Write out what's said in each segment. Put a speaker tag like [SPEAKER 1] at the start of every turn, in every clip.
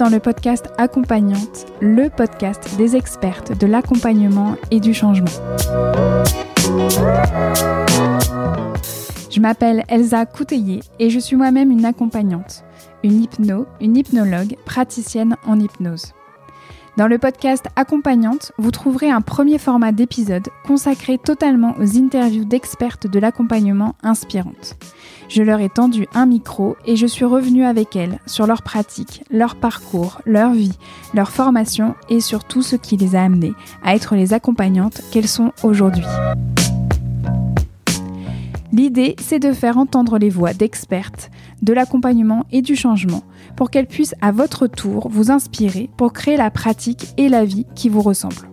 [SPEAKER 1] dans le podcast Accompagnante, le podcast des expertes de l'accompagnement et du changement. Je m'appelle Elsa Couteillé et je suis moi-même une accompagnante, une hypno, une hypnologue, praticienne en hypnose. Dans le podcast Accompagnante, vous trouverez un premier format d'épisode consacré totalement aux interviews d'expertes de l'accompagnement inspirantes. Je leur ai tendu un micro et je suis revenue avec elles sur leur pratique, leur parcours, leur vie, leur formation et sur tout ce qui les a amenées à être les accompagnantes qu'elles sont aujourd'hui. L'idée, c'est de faire entendre les voix d'expertes de l'accompagnement et du changement pour qu'elles puissent à votre tour vous inspirer pour créer la pratique et la vie qui vous ressemblent.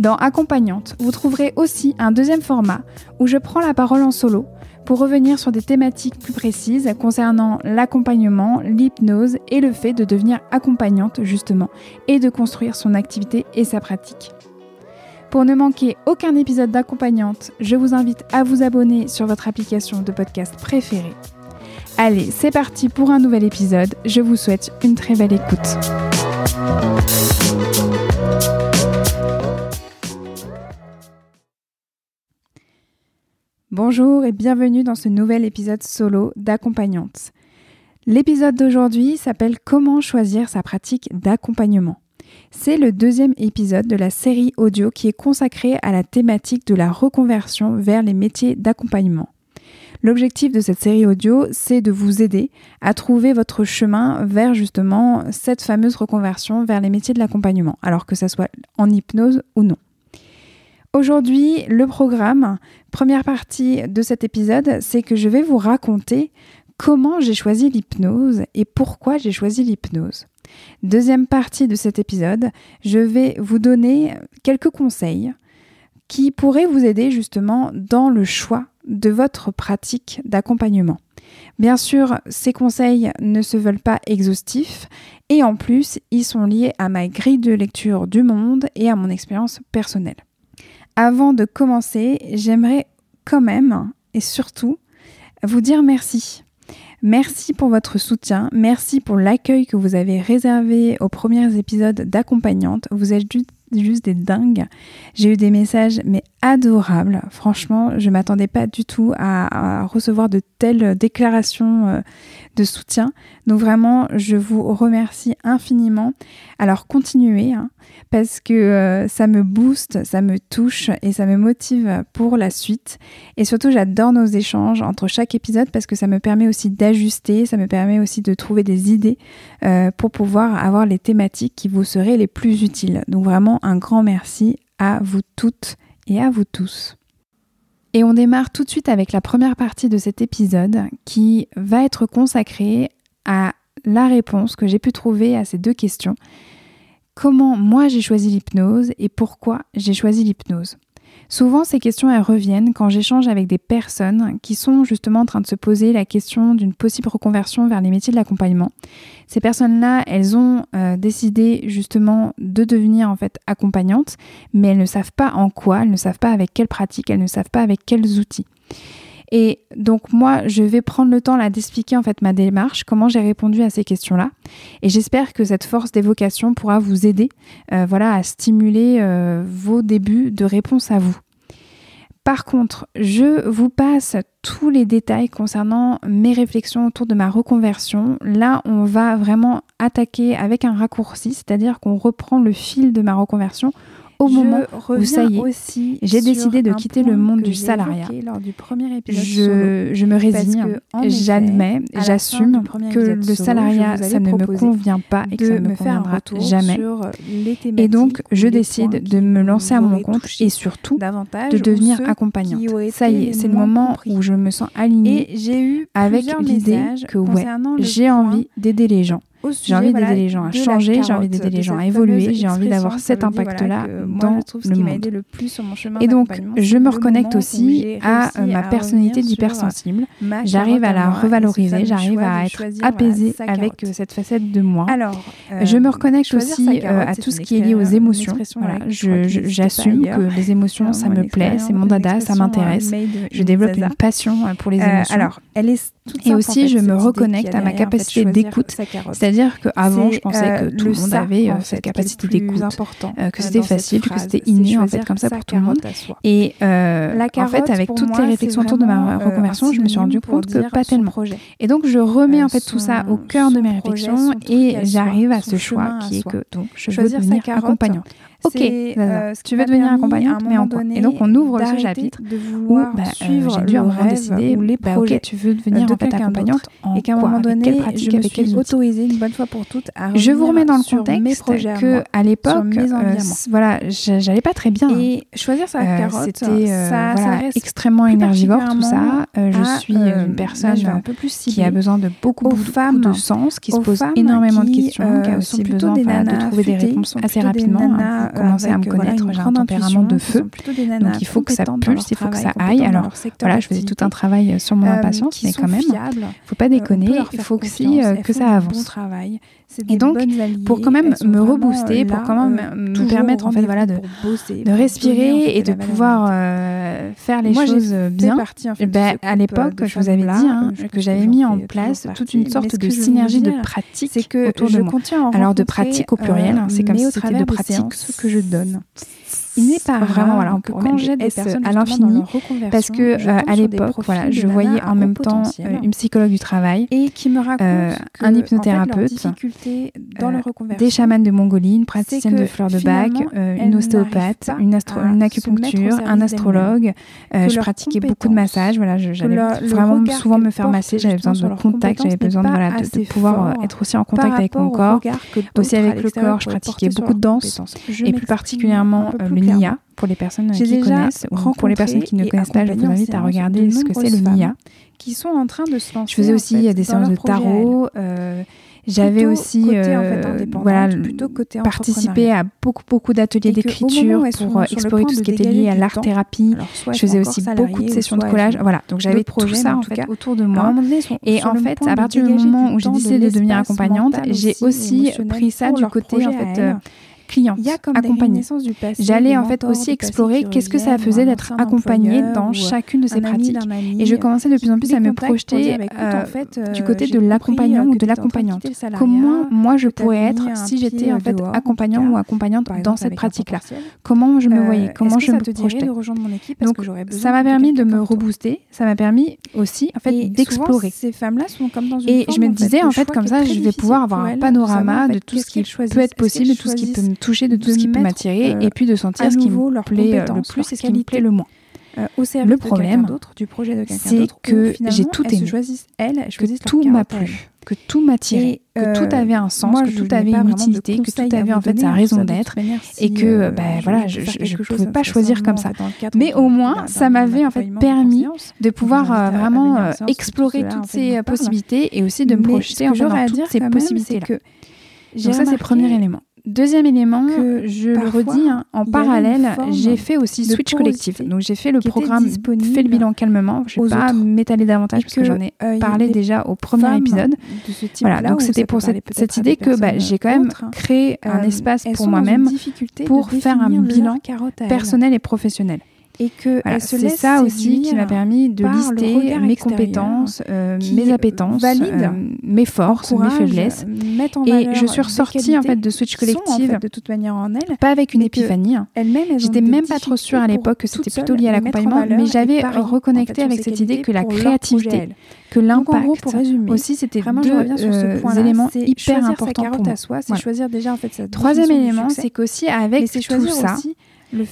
[SPEAKER 1] Dans Accompagnante, vous trouverez aussi un deuxième format où je prends la parole en solo pour revenir sur des thématiques plus précises concernant l'accompagnement, l'hypnose et le fait de devenir accompagnante justement et de construire son activité et sa pratique. Pour ne manquer aucun épisode d'accompagnante, je vous invite à vous abonner sur votre application de podcast préférée. Allez, c'est parti pour un nouvel épisode. Je vous souhaite une très belle écoute. Bonjour et bienvenue dans ce nouvel épisode solo d'accompagnante. L'épisode d'aujourd'hui s'appelle Comment choisir sa pratique d'accompagnement. C'est le deuxième épisode de la série audio qui est consacrée à la thématique de la reconversion vers les métiers d'accompagnement. L'objectif de cette série audio, c'est de vous aider à trouver votre chemin vers justement cette fameuse reconversion vers les métiers de l'accompagnement, alors que ce soit en hypnose ou non. Aujourd'hui, le programme, première partie de cet épisode, c'est que je vais vous raconter comment j'ai choisi l'hypnose et pourquoi j'ai choisi l'hypnose. Deuxième partie de cet épisode, je vais vous donner quelques conseils qui pourraient vous aider justement dans le choix de votre pratique d'accompagnement. Bien sûr, ces conseils ne se veulent pas exhaustifs et en plus, ils sont liés à ma grille de lecture du monde et à mon expérience personnelle. Avant de commencer, j'aimerais quand même et surtout vous dire merci. Merci pour votre soutien, merci pour l'accueil que vous avez réservé aux premiers épisodes d'accompagnante. Vous êtes juste des dingues. J'ai eu des messages mais adorables. Franchement, je m'attendais pas du tout à, recevoir de telles déclarations euh, de soutien. Donc vraiment, je vous remercie infiniment. Alors continuez, hein, parce que euh, ça me booste, ça me touche et ça me motive pour la suite. Et surtout, j'adore nos échanges entre chaque épisode parce que ça me permet aussi d'ajuster, ça me permet aussi de trouver des idées euh, pour pouvoir avoir les thématiques qui vous seraient les plus utiles. Donc vraiment, un grand merci à vous toutes et à vous tous. Et on démarre tout de suite avec la première partie de cet épisode qui va être consacrée à la réponse que j'ai pu trouver à ces deux questions. Comment moi j'ai choisi l'hypnose et pourquoi j'ai choisi l'hypnose? Souvent, ces questions, elles reviennent quand j'échange avec des personnes qui sont justement en train de se poser la question d'une possible reconversion vers les métiers de l'accompagnement. Ces personnes-là, elles ont euh, décidé justement de devenir en fait accompagnantes, mais elles ne savent pas en quoi, elles ne savent pas avec quelle pratique, elles ne savent pas avec quels outils. Et donc moi, je vais prendre le temps là d'expliquer en fait ma démarche, comment j'ai répondu à ces questions-là. Et j'espère que cette force d'évocation pourra vous aider, euh, voilà, à stimuler euh, vos débuts de réponse à vous. Par contre, je vous passe tous les détails concernant mes réflexions autour de ma reconversion. Là, on va vraiment attaquer avec un raccourci, c'est-à-dire qu'on reprend le fil de ma reconversion au moment où ça y est, j'ai décidé de quitter le monde du salariat. Du je, je me résigne, j'admets, j'assume que le salariat, ça ne me convient pas et que ça ne me conviendra jamais. Et donc, je décide de me lancer à mon compte et surtout de devenir accompagnante. Ça y est, c'est le moment où je me sens alignée avec l'idée que ouais, j'ai envie d'aider les gens j'ai envie d'aider les gens à changer, j'ai envie d'aider les gens à évoluer, j'ai envie d'avoir cet impact-là dans le monde. Et donc, je me reconnecte aussi à ma personnalité d'hypersensible. J'arrive à la revaloriser, j'arrive à être apaisée avec euh, cette facette de moi. Je me euh, reconnecte aussi euh, à tout ce qui est lié aux émotions. J'assume que les émotions, ça me plaît, c'est mon dada, ça m'intéresse. Je développe une passion pour les émotions. Et aussi, je me reconnecte à ma capacité d'écoute, c'est-à-dire
[SPEAKER 2] qu'avant, je pensais que tout
[SPEAKER 1] le
[SPEAKER 2] monde avait euh, cette capacité d'écoute, euh, que c'était facile, que c'était inné, en fait, comme ça pour tout le monde. Et euh, en fait, avec toutes
[SPEAKER 1] les
[SPEAKER 2] réflexions autour de ma reconversion, je me suis rendu compte que pas tellement. Et donc, je remets en fait tout ça au cœur de mes réflexions et j'arrive à ce choix qui est que je veux devenir accompagnante. Ok.
[SPEAKER 1] Euh,
[SPEAKER 2] tu veux devenir accompagnante, mais en. Et donc on ouvre ce chapitre
[SPEAKER 1] bah,
[SPEAKER 2] euh,
[SPEAKER 1] où
[SPEAKER 2] bah,
[SPEAKER 1] suivre
[SPEAKER 2] j'ai dû avoir
[SPEAKER 1] décidé les
[SPEAKER 2] bah,
[SPEAKER 1] projets.
[SPEAKER 2] Ok, tu veux devenir
[SPEAKER 1] de
[SPEAKER 2] en fait, accompagnante
[SPEAKER 1] et qu'à un moment donné,
[SPEAKER 2] pratique,
[SPEAKER 1] je
[SPEAKER 2] avec
[SPEAKER 1] suis autorisée une bonne fois pour toutes à
[SPEAKER 2] Je vous remets dans le contexte que à l'époque, euh, voilà, j'allais pas très bien.
[SPEAKER 1] Et choisir sa
[SPEAKER 2] euh,
[SPEAKER 1] carotte,
[SPEAKER 2] c'était euh, extrêmement énergivore tout ça. Je suis une personne qui a besoin de beaucoup de sens, qui se pose énormément de questions, qui a aussi besoin bah, de trouver des réponses assez rapidement commencer à me connaître, j'ai un tempérament de feu. Donc il faut que ça pulse, il faut que ça aille. Alors voilà, je faisais tout un travail euh, sur mon impatience, mais quand même,
[SPEAKER 1] il ne
[SPEAKER 2] faut pas déconner, il faut aussi que
[SPEAKER 1] euh,
[SPEAKER 2] ça avance. Et donc, pour quand même me rebooster, pour quand même
[SPEAKER 1] euh,
[SPEAKER 2] me permettre en fait voilà de, respirer
[SPEAKER 1] euh,
[SPEAKER 2] et de pouvoir faire les choses bien. À l'époque, je vous avais dit hein, que j'avais mis en place toute une sorte de synergie de pratiques autour de moi. Alors de pratiques au pluriel, c'est comme si c'était de pratiques
[SPEAKER 1] que je donne. Il n'est pas
[SPEAKER 2] vraiment, voilà, on
[SPEAKER 1] peut des personnes
[SPEAKER 2] à l'infini parce que euh, à l'époque, voilà, je voyais en même temps euh, une psychologue du travail
[SPEAKER 1] et qui me raconte
[SPEAKER 2] euh, un hypnothérapeute, euh, des chamans de Mongolie, une praticienne de fleurs de bac, euh, une ostéopathe, une, astro une acupuncture, un astrologue. Euh, je pratiquais beaucoup de massages, voilà, j'allais vraiment souvent me faire masser, j'avais besoin de contact, j'avais besoin de pouvoir être aussi en contact avec mon corps, aussi avec le corps. Je pratiquais beaucoup de danse et plus particulièrement le
[SPEAKER 1] Clairement.
[SPEAKER 2] MIA, pour les personnes qui
[SPEAKER 1] déjà
[SPEAKER 2] connaissent, pour les personnes qui ne connaissent pas, je vous invite à regarder ce que c'est le
[SPEAKER 1] MIA. Qui sont en train de se lancer.
[SPEAKER 2] Je faisais aussi euh, des séances de tarot. Euh, j'avais aussi euh, voilà, participé à beaucoup, beaucoup d'ateliers d'écriture pour explorer tout ce qui était lié à
[SPEAKER 1] l'art-thérapie.
[SPEAKER 2] Je faisais aussi beaucoup de sessions de collage. Voilà, donc j'avais tout ça
[SPEAKER 1] en
[SPEAKER 2] fait autour de moi. Et en fait, à partir du moment où j'ai décidé de devenir accompagnante, j'ai
[SPEAKER 1] aussi
[SPEAKER 2] pris ça du côté en fait cliente, accompagnée. J'allais en fait aussi explorer qu'est-ce que ça faisait d'être accompagnée dans chacune de ces pratiques. et je commençais de plus en plus à me projeter euh, du côté de l'accompagnant ou de l'accompagnante. Comment moi je pourrais être si j'étais en fait accompagnant ou accompagnante dans cette pratique-là Comment je me voyais Comment je me projetais Donc ça m'a permis de me rebooster. Ça m'a permis aussi en fait d'explorer. Et je me disais en fait comme ça, je vais pouvoir avoir un panorama de tout ce qui peut être possible, de tout ce qui peut me toucher de tout ce qui peut m'attirer et puis de sentir
[SPEAKER 1] euh,
[SPEAKER 2] ce qui me plaît le plus et ce qui me plaît le moins. Le problème, c'est que j'ai tout aimé,
[SPEAKER 1] elles,
[SPEAKER 2] que tout m'a plu, que tout m'a
[SPEAKER 1] tiré, euh,
[SPEAKER 2] que tout avait un sens, que tout avait une utilité, que tout avait en fait sa raison d'être, et que bah, voilà, je
[SPEAKER 1] ne
[SPEAKER 2] pouvais pas choisir comme ça. Mais au moins, ça m'avait en fait permis de pouvoir euh, vraiment euh, explorer toutes ces possibilités et aussi de me projeter en fait dans toutes ces possibilités-là. Donc ça, c'est le premier élément. Deuxième élément,
[SPEAKER 1] que
[SPEAKER 2] je le redis, hein, en parallèle, j'ai fait aussi Switch Collective. Donc j'ai fait le programme Fais le bilan calmement. Je
[SPEAKER 1] ne
[SPEAKER 2] vais pas m'étaler davantage parce que, j'en ai parlé déjà au premier épisode. Voilà, donc c'était pour cette, idée que bah, j'ai quand même créé un espace pour moi-même pour faire un bilan personnel et professionnel
[SPEAKER 1] et que
[SPEAKER 2] c'est ça aussi qui m'a permis de lister mes compétences, euh, mes appétences,
[SPEAKER 1] valide,
[SPEAKER 2] euh, mes forces, courage,
[SPEAKER 1] mes
[SPEAKER 2] faiblesses. Et je suis ressortie en fait de Switch Collective pas avec une épiphanie. Hein. J'étais même pas trop sûre à l'époque que c'était plutôt lié à l'accompagnement, mais j'avais reconnecté avec cette idée que la créativité, que l'impact,
[SPEAKER 1] aussi c'était
[SPEAKER 2] vraiment,
[SPEAKER 1] deux
[SPEAKER 2] je
[SPEAKER 1] euh, éléments hyper importants pour moi.
[SPEAKER 2] Choisir déjà en fait
[SPEAKER 1] Troisième élément, c'est qu'aussi avec tout ça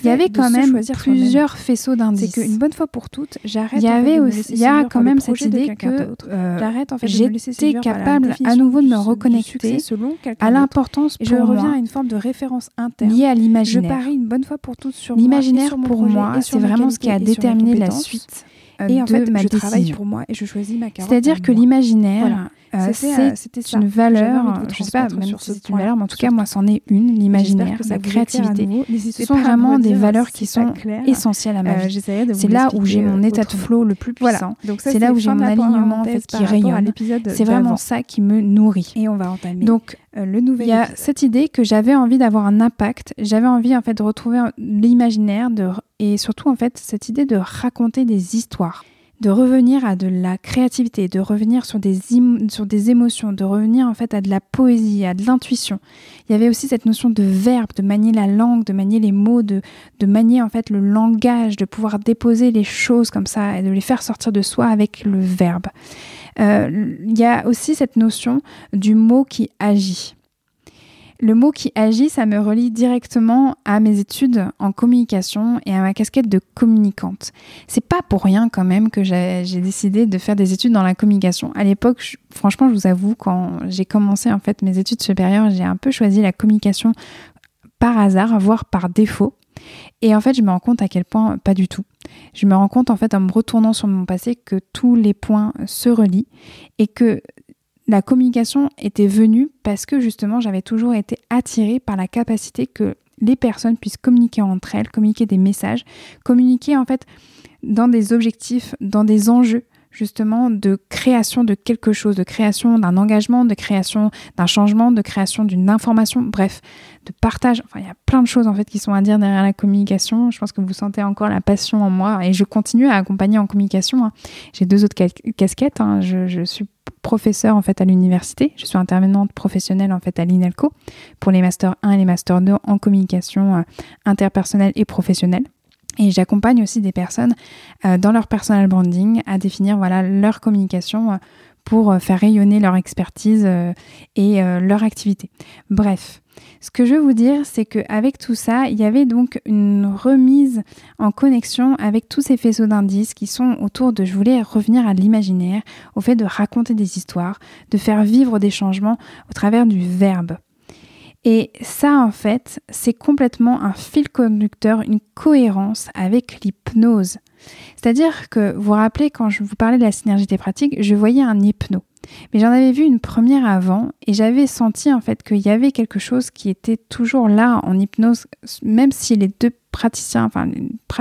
[SPEAKER 1] y avait quand même plusieurs faisceaux
[SPEAKER 2] C'est
[SPEAKER 1] d'indices.
[SPEAKER 2] qu'une bonne fois pour toutes, j'arrête.
[SPEAKER 1] Il y avait aussi, il y a quand même cette idée que euh,
[SPEAKER 2] en fait
[SPEAKER 1] j'étais capable à nouveau de me reconnecter
[SPEAKER 2] selon
[SPEAKER 1] à l'importance
[SPEAKER 2] Et je
[SPEAKER 1] pour
[SPEAKER 2] reviens à une forme de référence interne.
[SPEAKER 1] liée à
[SPEAKER 2] Je
[SPEAKER 1] l'imaginaire.
[SPEAKER 2] parie une bonne fois pour toutes sur
[SPEAKER 1] L'imaginaire pour moi, c'est vraiment ce qui a déterminé la suite euh,
[SPEAKER 2] Et en
[SPEAKER 1] de
[SPEAKER 2] fait,
[SPEAKER 1] ma
[SPEAKER 2] je travaille
[SPEAKER 1] décision.
[SPEAKER 2] pour moi et je choisis ma carotte.
[SPEAKER 1] C'est-à-dire que l'imaginaire,
[SPEAKER 2] Voilà.
[SPEAKER 1] Euh,
[SPEAKER 2] C'était, euh,
[SPEAKER 1] c'est
[SPEAKER 2] ça
[SPEAKER 1] une valeur, je sais pas même si
[SPEAKER 2] ce
[SPEAKER 1] c'est une valeur, mais en tout cas, moi, c'en est une, l'imaginaire, la créativité. Ce sont vraiment des valeurs qui sont essentielles à ma
[SPEAKER 2] Euh,
[SPEAKER 1] vie. C'est là où j'ai mon
[SPEAKER 2] euh,
[SPEAKER 1] état de flow le plus puissant. C'est là où j'ai mon alignement qui rayonne. C'est vraiment ça qui me nourrit.
[SPEAKER 2] Et on va entamer
[SPEAKER 1] Donc,
[SPEAKER 2] euh, le nouvel
[SPEAKER 1] il y a cette idée que j'avais envie d'avoir un impact, j'avais envie en fait de retrouver l'imaginaire de, et surtout en fait cette idée de raconter des histoires. De revenir à de la créativité, de revenir sur des, émotions, de revenir en fait à de la poésie, à de l'intuition. Il y avait aussi cette notion de verbe, de manier la langue, de manier les mots, de, de manier en fait le langage, de pouvoir déposer les choses comme ça et de les faire sortir de soi avec le verbe. Euh, il y a aussi cette notion du mot qui agit. Le mot qui agit, ça me relie directement à mes études en communication et à ma casquette de communicante. C'est pas pour rien quand même que j'ai décidé de faire des études dans la communication. À l'époque, franchement, je vous avoue, quand j'ai commencé en fait mes études supérieures, j'ai un peu choisi la communication par hasard, voire par défaut. Et en fait, je me rends compte à quel point pas du tout. Je me rends compte en fait en me retournant sur mon passé que tous les points se relient et que la communication était venue parce que justement j'avais toujours été attirée par la capacité que les personnes puissent communiquer entre elles, communiquer des messages, communiquer en fait dans des objectifs, dans des enjeux justement de création de quelque chose, de création d'un engagement, de création d'un changement, de création d'une information, bref, de partage. Il y a plein de choses en fait qui sont à dire derrière la communication. Je pense que vous sentez encore la passion en moi et je continue à accompagner en communication. Hein. J'ai deux autres casquettes. Hein. Je, suis professeur en fait à l'université. Je suis intervenante professionnelle en fait à l'INELCO pour les masters 1 et les masters 2 en communication euh, interpersonnelle et professionnelle. Et j'accompagne aussi des personnes euh, dans leur personal branding à définir voilà leur communication euh, pour faire rayonner leur expertise et leur activité. Bref, ce que je veux vous dire, c'est qu'avec tout ça, il y avait donc une remise en connexion avec tous ces faisceaux d'indices qui sont autour de, je voulais revenir à l'imaginaire, au fait de raconter des histoires, de faire vivre des changements au travers du verbe. Et ça, en fait, c'est complètement un fil conducteur, une cohérence avec l'hypnose. C'est-à-dire que vous vous rappelez, quand je vous parlais de la synergité pratique, je voyais un hypno. Mais j'en avais vu une première avant et j'avais senti en fait qu'il y avait quelque chose qui était toujours là en hypnose, même si les deux praticiens, enfin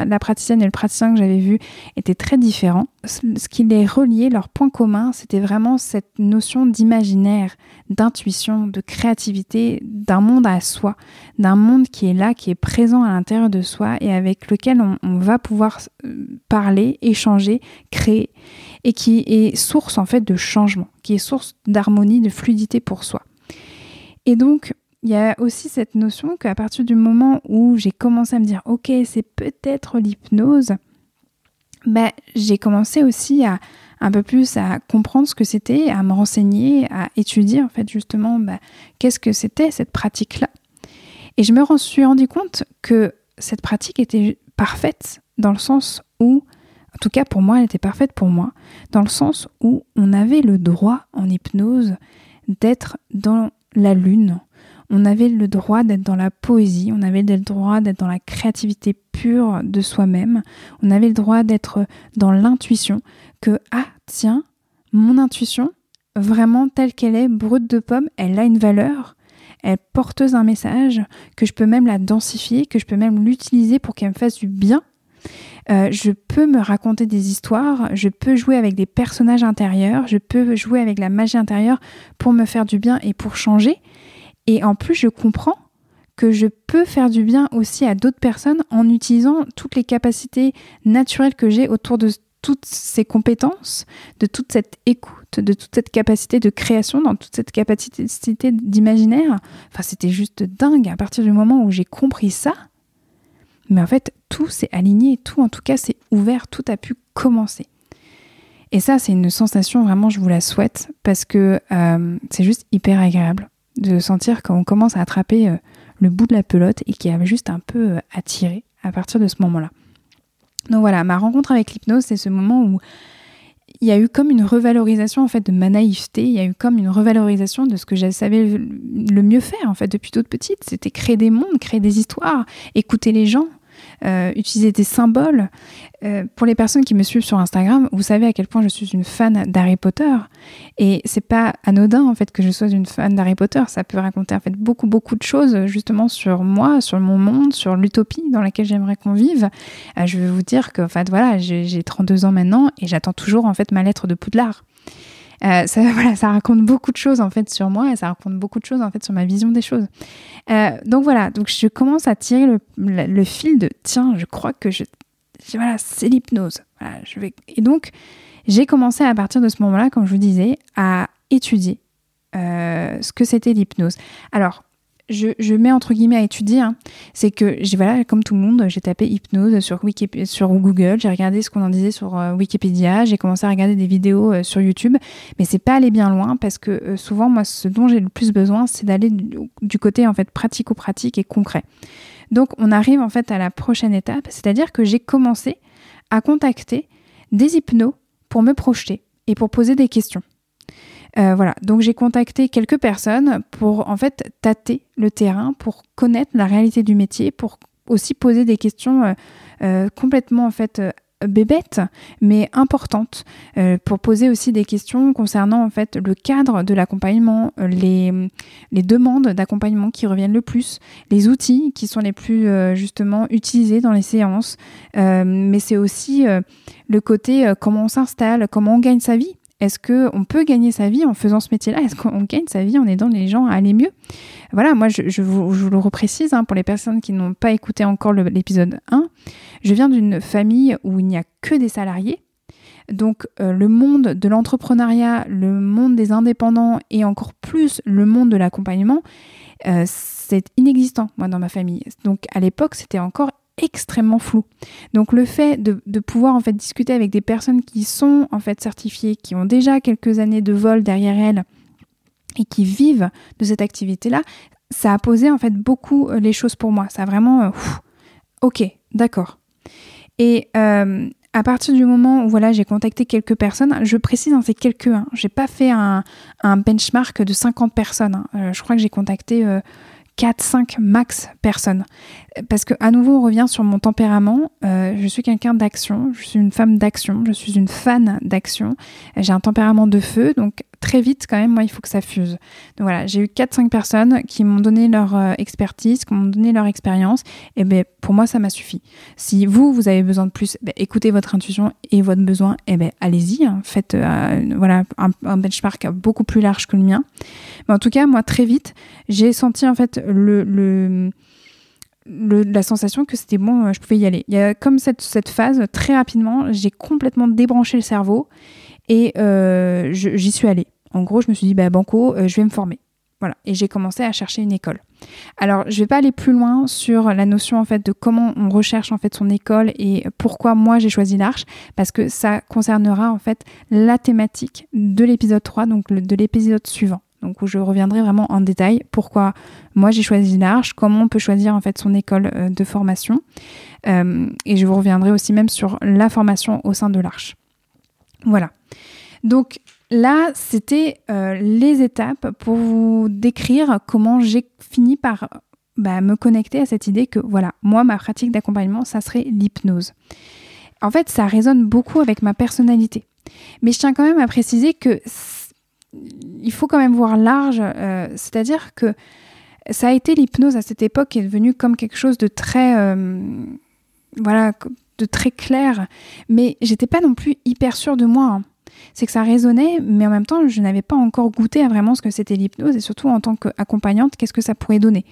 [SPEAKER 1] la praticienne et le praticien que j'avais vu étaient très différents. Ce qui les reliait, leur point commun, c'était vraiment cette notion d'imaginaire, d'intuition, de créativité, d'un monde à soi, d'un monde qui est là, qui est présent à l'intérieur de soi et avec lequel on, on va pouvoir euh, parler, échanger, créer et qui est source en fait de changement, qui est source d'harmonie, de fluidité pour soi. Et donc, il y a aussi cette notion qu'à partir du moment où j'ai commencé à me dire, ok, c'est peut-être l'hypnose, ben, j'ai commencé aussi à un peu plus à comprendre ce que c'était, à me renseigner, à étudier en fait justement ben, qu'est-ce que c'était cette pratique-là. Et je me suis rendu compte que cette pratique était parfaite dans le sens où, en tout cas pour moi, elle était parfaite pour moi, dans le sens où on avait le droit en hypnose d'être dans la lune, on avait le droit d'être dans la poésie, on avait le droit d'être dans la créativité pure de soi-même, on avait le droit d'être dans l'intuition, que, ah tiens, mon intuition, vraiment telle qu'elle est, brute de pomme, elle a une valeur, elle porteuse un message, que je peux même la densifier, que je peux même l'utiliser pour qu'elle me fasse du bien. Euh, je peux me raconter des histoires, je peux jouer avec des personnages intérieurs, je peux jouer avec la magie intérieure pour me faire du bien et pour changer. Et en plus, je comprends que je peux faire du bien aussi à d'autres personnes en utilisant toutes les capacités naturelles que j'ai autour de toutes ces compétences, de toute cette écoute, de toute cette capacité de création, dans toute cette capacité d'imaginaire. Enfin, c'était juste dingue à partir du moment où j'ai compris ça. Mais en fait, tout s'est aligné, tout en tout cas s'est ouvert, tout a pu commencer. Et ça, c'est une sensation vraiment, je vous la souhaite, parce que euh, c'est juste hyper agréable de sentir qu'on commence à attraper euh, le bout de la pelote et qui a juste un peu euh, attiré à partir de ce moment-là. Donc voilà, ma rencontre avec l'hypnose, c'est ce moment où il y a eu comme une revalorisation en fait de ma naïveté, il y a eu comme une revalorisation de ce que je savais le mieux faire en fait depuis toute petite, c'était créer des mondes, créer des histoires, écouter les gens, euh, utiliser des symboles. Euh, pour les personnes qui me suivent sur Instagram, vous savez à quel point je suis une fan d'Harry Potter. Et c'est pas anodin en fait que je sois une fan d'Harry Potter. Ça peut raconter en fait beaucoup beaucoup de choses justement sur moi, sur mon monde, sur l'utopie dans laquelle j'aimerais qu'on vive. Euh, je vais vous dire que en fait voilà, j'ai 32 ans maintenant et j'attends toujours en fait ma lettre de Poudlard. Euh, ça, voilà, ça raconte beaucoup de choses en fait sur moi et ça raconte beaucoup de choses en fait sur ma vision des choses. Euh, donc voilà, donc je commence à tirer le, fil de tiens, je crois que je, voilà, c'est l'hypnose. vais... Et donc, j'ai commencé à partir de ce moment-là, comme je vous disais, à étudier euh, ce que c'était l'hypnose. Alors, je, mets entre guillemets à étudier, hein. c'est que voilà, comme tout le monde, j'ai tapé hypnose sur, sur Google, j'ai regardé ce qu'on en disait sur euh, Wikipédia, j'ai commencé à regarder des vidéos euh, sur YouTube, mais c'est pas aller bien loin parce que euh, souvent, moi, ce dont j'ai le plus besoin, c'est d'aller du, côté en fait pratico-pratique et concret. Donc, on arrive en fait à la prochaine étape, c'est-à-dire que j'ai commencé à contacter des hypnos pour me projeter et pour poser des questions. Euh, voilà, donc j'ai contacté quelques personnes pour en fait tâter le terrain, pour connaître la réalité du métier, pour aussi poser des questions euh, euh, complètement en fait bébêtes mais importantes pour poser aussi des questions concernant en fait le cadre de l'accompagnement, les, les demandes d'accompagnement qui reviennent le plus, les outils qui sont les plus justement utilisés dans les séances, mais c'est aussi le côté comment on s'installe, comment on gagne sa vie est-ce qu'on peut gagner sa vie en faisant ce métier-là? Est-ce qu'on gagne sa vie en aidant les gens à aller mieux? Voilà, moi je, vous, le reprécise hein, pour les personnes qui n'ont pas écouté encore l'épisode 1. Je viens d'une famille où il n'y a que des salariés. Donc euh, le monde de l'entrepreneuriat, le monde des indépendants et encore plus le monde de l'accompagnement, euh, c'est inexistant moi dans ma famille. Donc à l'époque c'était encore extrêmement flou. Donc le fait de, pouvoir en fait discuter avec des personnes qui sont en fait certifiées, qui ont déjà quelques années de vol derrière elles et qui vivent de cette activité-là, ça a posé en fait beaucoup euh, les choses pour moi. Ça a vraiment, euh, ok, d'accord. Et euh, à partir du moment où voilà, j'ai contacté quelques personnes, je précise, hein, c'est quelques, hein, j'ai pas fait un, benchmark de 50 personnes. Hein. je crois que j'ai contacté 4-5 max personnes. Parce que à nouveau, on revient sur mon tempérament. Euh, je suis quelqu'un d'action, je suis une femme d'action, je suis une fan d'action. J'ai un tempérament de feu, donc très vite quand même, moi, il faut que ça fuse. Donc voilà, j'ai eu 4-5 personnes qui m'ont donné leur euh, expertise, qui m'ont donné leur expérience, et ben pour moi, ça m'a suffi. Si vous, vous avez besoin de plus, ben, écoutez votre intuition et votre besoin, et ben allez-y, hein. faites euh, voilà, un, benchmark beaucoup plus large que le mien. Mais en tout cas, moi, très vite, j'ai senti en fait le, le la sensation que c'était bon, euh, je pouvais y aller. Il y a comme cette, cette phase, très rapidement, j'ai complètement débranché le cerveau et euh, j'y suis allée. En gros, je me suis dit, bah, Banco, euh, je vais me former. Voilà, et j'ai commencé à chercher une école. Alors, je vais pas aller plus loin sur la notion en fait de comment on recherche en fait son école et pourquoi moi j'ai choisi l'Arche parce que ça concernera en fait la thématique de l'épisode 3 donc de l'épisode suivant. Donc où je reviendrai vraiment en détail pourquoi moi j'ai choisi l'Arche, comment on peut choisir en fait son école euh, de formation et je vous reviendrai aussi même sur la formation au sein de l'Arche. Voilà. Donc là, c'était euh, les étapes pour vous décrire comment j'ai fini par bah, me connecter à cette idée que voilà, moi, ma pratique d'accompagnement, ça serait l'hypnose. En fait, ça résonne beaucoup avec ma personnalité. Mais je tiens quand même à préciser que il faut quand même voir large, euh, c'est-à-dire que ça a été l'hypnose à cette époque qui est devenue comme quelque chose de très, euh, voilà, de très clair. Mais j'étais pas non plus hyper sûre de moi. Hein c'est que ça résonnait, mais en même temps, je n'avais pas encore goûté à vraiment ce que c'était l'hypnose et surtout en tant qu'accompagnante, qu'est-ce que ça pourrait donner?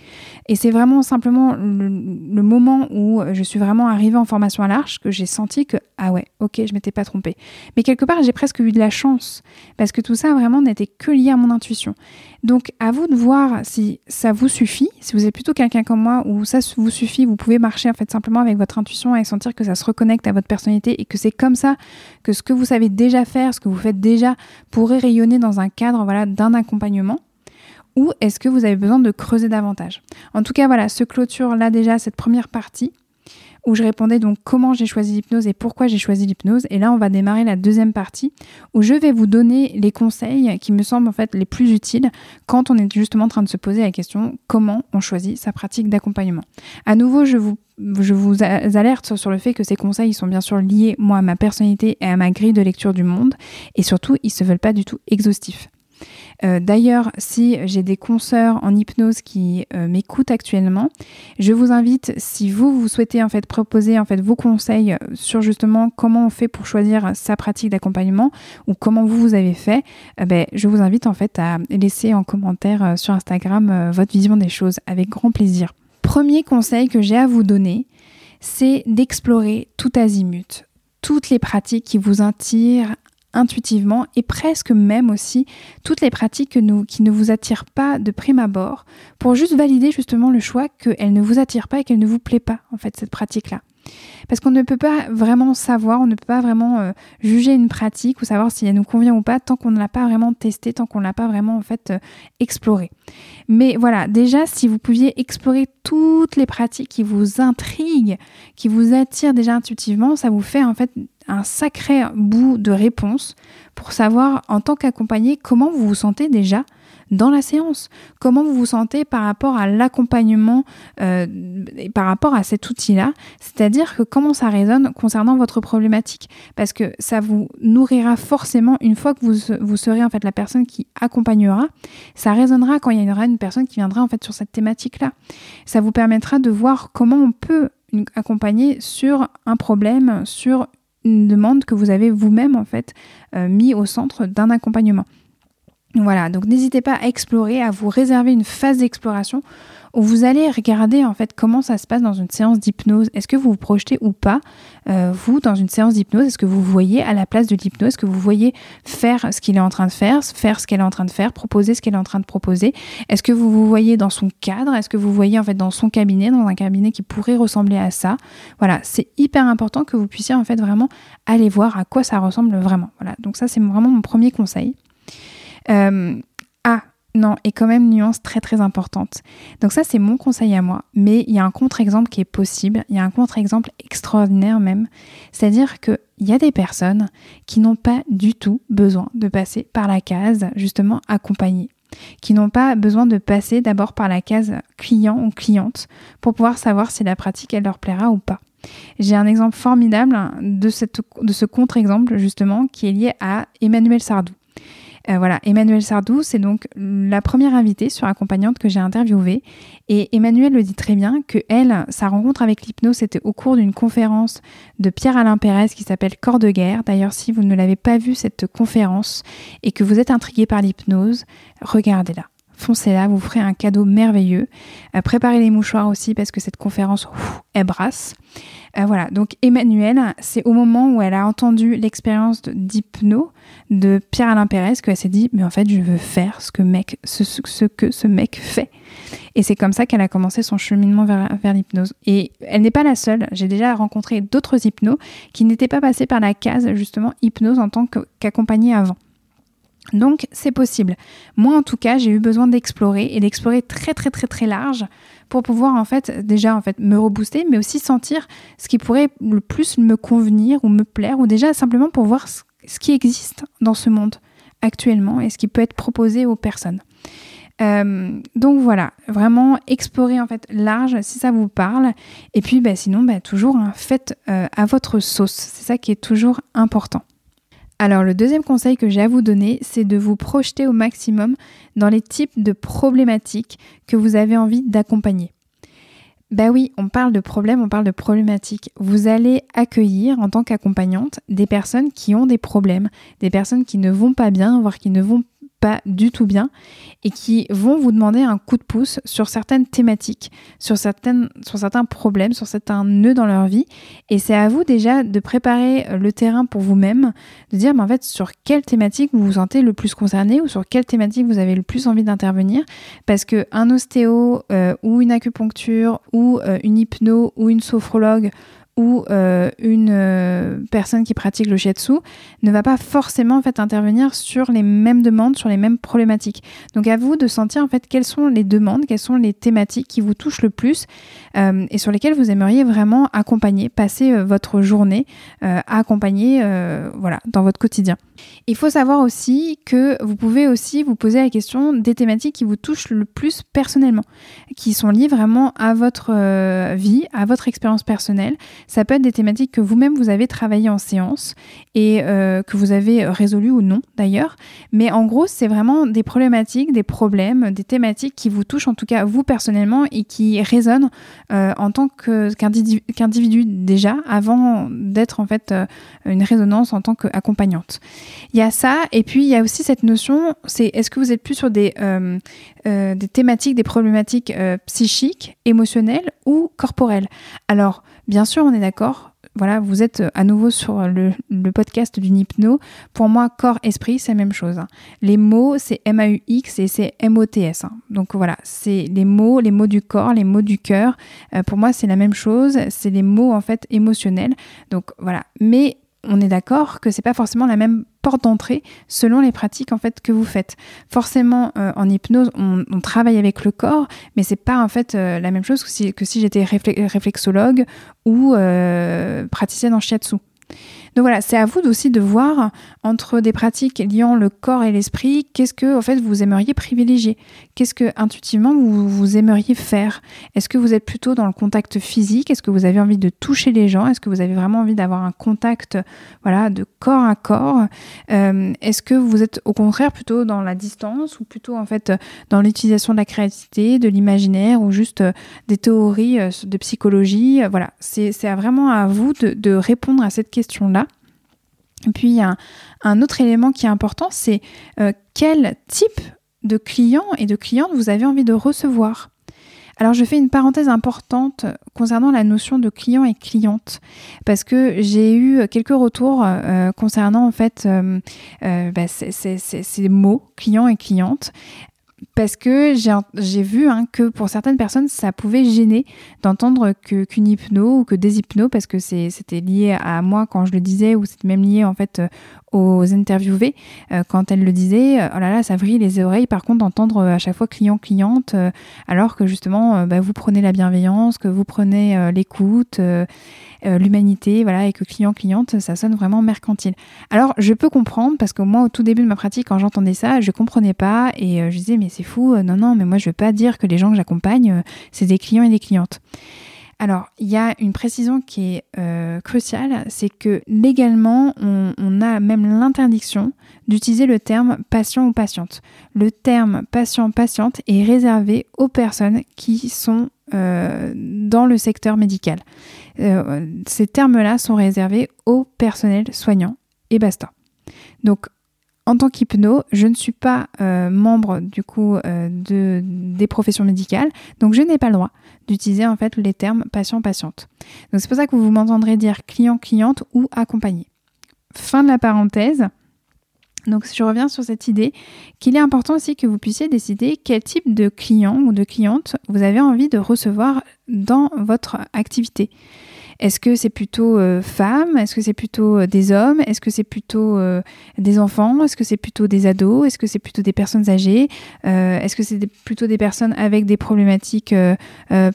[SPEAKER 1] Et c'est vraiment simplement le, moment où je suis vraiment arrivée en formation à l'Arche que j'ai senti que, ah ouais, ok, je m'étais pas trompée. Mais quelque part, j'ai presque eu de la chance parce que tout ça vraiment n'était que lié à mon intuition. Donc, à vous de voir si ça vous suffit, si vous êtes plutôt quelqu'un comme moi où ça vous suffit, vous pouvez marcher en fait simplement avec votre intuition et sentir que ça se reconnecte à votre personnalité et que c'est comme ça que ce que vous savez déjà faire, ce que vous faites déjà pourrait rayonner dans un cadre voilà, d'un accompagnement ou est-ce que vous avez besoin de creuser davantage? En tout cas, voilà, ce clôture là déjà cette première partie où je répondais donc comment j'ai choisi l'hypnose et pourquoi j'ai choisi l'hypnose. Et là, on va démarrer la deuxième partie où je vais vous donner les conseils qui me semblent en fait les plus utiles quand on est justement en train de se poser la question comment on choisit sa pratique d'accompagnement. À nouveau, je vous alerte sur le fait que ces conseils sont bien sûr liés moi à ma personnalité et à ma grille de lecture du monde et surtout ils se veulent pas du tout exhaustifs. Euh, d'ailleurs, si j'ai des consoeurs en hypnose qui euh, m'écoutent actuellement, je vous invite, si vous, vous souhaitez en fait proposer en fait vos conseils sur justement comment on fait pour choisir sa pratique d'accompagnement ou comment vous vous avez fait, euh, ben, je vous invite en fait à laisser en commentaire sur Instagram votre vision des choses avec grand plaisir. Premier conseil que j'ai à vous donner, c'est d'explorer tout azimut toutes les pratiques qui vous attirent intuitivement et presque même aussi toutes les pratiques qui ne vous attirent pas de prime abord pour juste valider justement le choix qu'elle ne vous attire pas et qu'elle ne vous plaît pas en fait cette pratique-là. Parce qu'on ne peut pas vraiment savoir, on ne peut pas vraiment euh, juger une pratique ou savoir si elle nous convient ou pas tant qu'on ne l'a pas vraiment testé, tant qu'on ne l'a pas vraiment en fait euh, exploré. Mais voilà, déjà si vous pouviez explorer toutes les pratiques qui vous intriguent, qui vous attirent déjà intuitivement, ça vous fait en fait un sacré bout de réponse pour savoir en tant qu'accompagné comment vous vous sentez déjà dans la séance. Comment vous vous sentez par rapport à l'accompagnement, euh, par rapport à cet outil-là. C'est-à-dire que comment ça résonne concernant votre problématique. Parce que ça vous nourrira forcément une fois que vous, vous serez en fait la personne qui accompagnera. Ça résonnera quand il y aura une personne qui viendra en fait sur cette thématique-là. Ça vous permettra de voir comment on peut accompagner sur un problème, sur demande que vous avez vous-même en fait euh, mis au centre d'un accompagnement. Voilà, donc n'hésitez pas à explorer, à vous réserver une phase d'exploration où vous allez regarder en fait comment ça se passe dans une séance d'hypnose. Est-ce que vous vous projetez ou pas, euh, vous, dans une séance d'hypnose? Est-ce que vous voyez à la place de l'hypnose Est-ce que vous voyez faire ce qu'il est en train de faire, faire ce qu'elle est en train de faire, proposer ce qu'elle est en train de proposer? Est-ce que vous vous voyez dans son cadre? Est-ce que vous voyez en fait dans son cabinet, dans un cabinet qui pourrait ressembler à ça? Voilà, c'est hyper important que vous puissiez en fait vraiment aller voir à quoi ça ressemble vraiment. Voilà, donc ça c'est vraiment mon premier conseil. Euh, ah, non, et quand même nuance très très importante. Donc ça c'est mon conseil à moi, mais il y a un contre-exemple qui est possible, il y a un contre-exemple extraordinaire même, c'est-à-dire qu'il y a des personnes qui n'ont pas du tout besoin de passer par la case justement accompagnée, qui n'ont pas besoin de passer d'abord par la case client ou cliente pour pouvoir savoir si la pratique elle leur plaira ou pas. J'ai un exemple formidable de ce contre-exemple justement qui est lié à Emmanuel Sardou. Euh, voilà, Emmanuel Sardou, c'est donc la première invitée sur accompagnante que j'ai interviewée. Et Emmanuel le dit très bien que elle, sa rencontre avec l'hypnose, c'était au cours d'une conférence de Pierre-Alain Pérez qui s'appelle Corps de guerre. D'ailleurs, si vous ne l'avez pas vu cette conférence et que vous êtes intrigué par l'hypnose, regardez-la foncez là, vous ferez un cadeau merveilleux. Euh, préparez les mouchoirs aussi parce que cette conférence, elle brasse. Euh, voilà, donc Emmanuel, c'est au moment où elle a entendu l'expérience d'hypno de Pierre-Alain Pérez qu'elle s'est dit, mais en fait, je veux faire ce que, mec, ce, que ce mec fait. Et c'est comme ça qu'elle a commencé son cheminement vers, vers l'hypnose. Et elle n'est pas la seule. J'ai déjà rencontré d'autres hypnos qui n'étaient pas passés par la case, justement, hypnose en tant qu'accompagnée avant. Donc c'est possible. Moi en tout cas, j'ai eu besoin d'explorer et d'explorer très très très très large pour pouvoir en fait déjà en fait me rebooster mais aussi sentir ce qui pourrait le plus me convenir ou me plaire ou déjà simplement pour voir ce, qui existe dans ce monde actuellement et ce qui peut être proposé aux personnes. Euh, donc voilà, vraiment explorer en fait large si ça vous parle. Et puis bah, sinon, bah, toujours hein, faites euh, à votre sauce. C'est ça qui est toujours important. Alors le deuxième conseil que j'ai à vous donner, c'est de vous projeter au maximum dans les types de problématiques que vous avez envie d'accompagner. Bah oui, on parle de problèmes, on parle de problématiques. Vous allez accueillir en tant qu'accompagnante des personnes qui ont des problèmes, des personnes qui ne vont pas bien, voire qui ne vont pas du tout bien et qui vont vous demander un coup de pouce sur certaines thématiques, sur, certains problèmes, sur certains nœuds dans leur vie. Et c'est à vous déjà de préparer le terrain pour vous-même, de dire mais en fait sur quelle thématique vous vous sentez le plus concerné ou sur quelle thématique vous avez le plus envie d'intervenir? Parce qu'un ostéo euh, ou une acupuncture ou euh, une hypno ou une sophrologue ou euh, une euh, personne qui pratique le shiatsu ne va pas forcément en fait intervenir sur les mêmes demandes, sur les mêmes problématiques. Donc à vous de sentir en fait quelles sont les demandes, quelles sont les thématiques qui vous touchent le plus euh, et sur lesquelles vous aimeriez vraiment accompagner, passer votre journée à accompagner voilà dans votre quotidien. Il faut savoir aussi que vous pouvez aussi vous poser la question des thématiques qui vous touchent le plus personnellement, qui sont liées vraiment à votre vie, à votre expérience personnelle. Ça peut être des thématiques que vous-même vous avez travaillé en séance et euh, que vous avez résolu ou non d'ailleurs. Mais en gros, c'est vraiment des problématiques, des problèmes, des thématiques qui vous touchent en tout cas vous personnellement et qui résonnent euh, en tant qu'individu déjà avant d'être en fait euh, une résonance en tant qu'accompagnante. Il y a ça et puis il y a aussi cette notion, c'est est-ce que vous êtes plus sur des, des thématiques, des problématiques psychiques, émotionnelles ou corporelles? Alors Bien sûr, on est d'accord. Voilà, vous êtes à nouveau sur le, podcast d'une hypno. Pour moi, corps-esprit, c'est la même chose. Hein. Les mots, c'est M-A-U-X et c'est M-O-T-S. Hein. Donc voilà, c'est les mots, les mots du corps, les mots du cœur. Euh, pour moi, c'est la même chose. C'est les mots, en fait, émotionnels. Donc voilà. Mais on est d'accord que c'est pas forcément la même porte d'entrée selon les pratiques en fait que vous faites. Forcément, euh, en hypnose, on, travaille avec le corps, mais c'est pas en fait euh, la même chose que si, que si j'étais réflexologue ou euh, praticienne en shiatsu. Donc voilà, c'est à vous aussi de voir entre des pratiques liant le corps et l'esprit, qu'est-ce que en fait vous aimeriez privilégier? Qu'est-ce que intuitivement vous, vous aimeriez faire? Est-ce que vous êtes plutôt dans le contact physique? Est-ce que vous avez envie de toucher les gens? Est-ce que vous avez vraiment envie d'avoir un contact voilà, de corps à corps? Euh, Est-ce que vous êtes au contraire plutôt dans la distance ou plutôt en fait dans l'utilisation de la créativité, de l'imaginaire ou juste euh, des théories euh, de psychologie? Voilà, c'est vraiment à vous de, de répondre à cette question-là. Puis, un, autre élément qui est important, c'est euh, quel type de client et de cliente vous avez envie de recevoir. Alors je fais une parenthèse importante concernant la notion de client et cliente parce que j'ai eu quelques retours euh, concernant en fait euh, bah, ces, mots client et cliente parce que j'ai vu hein, que pour certaines personnes, ça pouvait gêner d'entendre qu'une hypno ou que des hypnos, parce que c'était lié à moi quand je le disais, ou c'était même lié en fait euh, aux interviewés euh, quand elles le disaient. Euh, oh là là, ça vrille les oreilles. Par contre, d'entendre à chaque fois client cliente, alors que justement, bah, vous prenez la bienveillance, que vous prenez l'écoute. l'humanité, voilà, et que client-cliente, ça sonne vraiment mercantile. Alors, je peux comprendre, parce que moi, au tout début de ma pratique, quand j'entendais ça, je comprenais pas, et je disais, mais c'est euh, non, non, mais moi je veux pas dire que les gens que j'accompagne, euh, c'est des clients et des clientes. Alors, il y a une précision qui est euh, cruciale, c'est que légalement, on, a même l'interdiction d'utiliser le terme patient ou patiente. Le terme patient-patiente est réservé aux personnes qui sont dans le secteur médical. ces termes-là sont réservés au personnel soignant et basta. Donc, en tant qu'hypno, je ne suis pas euh, membre du coup euh, de, des professions médicales, donc je n'ai pas le droit d'utiliser en fait les termes patient-patiente. Donc c'est pour ça que vous m'entendrez dire client-cliente ou accompagné. Fin de la parenthèse. Je reviens sur cette idée qu'il est important aussi que vous puissiez décider quel type de client ou de cliente vous avez envie de recevoir dans votre activité. Est-ce que c'est plutôt euh, femmes? Est-ce que c'est plutôt euh, des hommes? Est-ce que c'est plutôt euh, des enfants? Est-ce que c'est plutôt des ados? Est-ce que c'est plutôt des personnes âgées? Est-ce que c'est plutôt des personnes avec des problématiques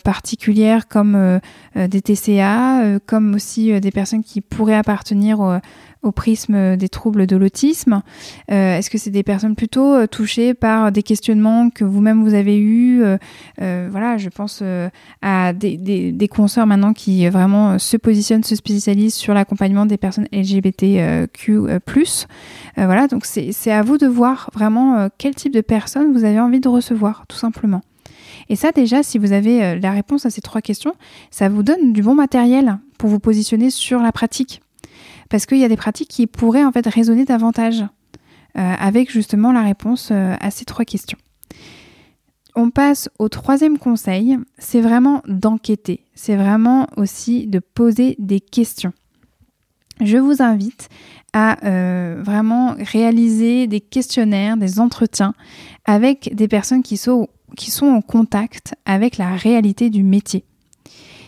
[SPEAKER 1] particulières comme des TCA, comme aussi des personnes qui pourraient appartenir au prisme des troubles de l'autisme euh, Est-ce que c'est des personnes plutôt euh, touchées par des questionnements que vous-même vous avez eus euh, Voilà, je pense à des, des, consoeurs maintenant qui vraiment se positionnent, se spécialisent sur l'accompagnement des personnes LGBTQ+. voilà, donc c'est à vous de voir vraiment quel type de personnes vous avez envie de recevoir, tout simplement. Et ça, déjà, si vous avez la réponse à ces trois questions, ça vous donne du bon matériel pour vous positionner sur la pratique parce qu'il y a des pratiques qui pourraient en fait résonner davantage euh, avec justement la réponse euh, à ces trois questions. On passe au troisième conseil, c'est vraiment d'enquêter, c'est vraiment aussi de poser des questions. Je vous invite à euh, vraiment réaliser des questionnaires, des entretiens avec des personnes qui sont, qui sont en contact avec la réalité du métier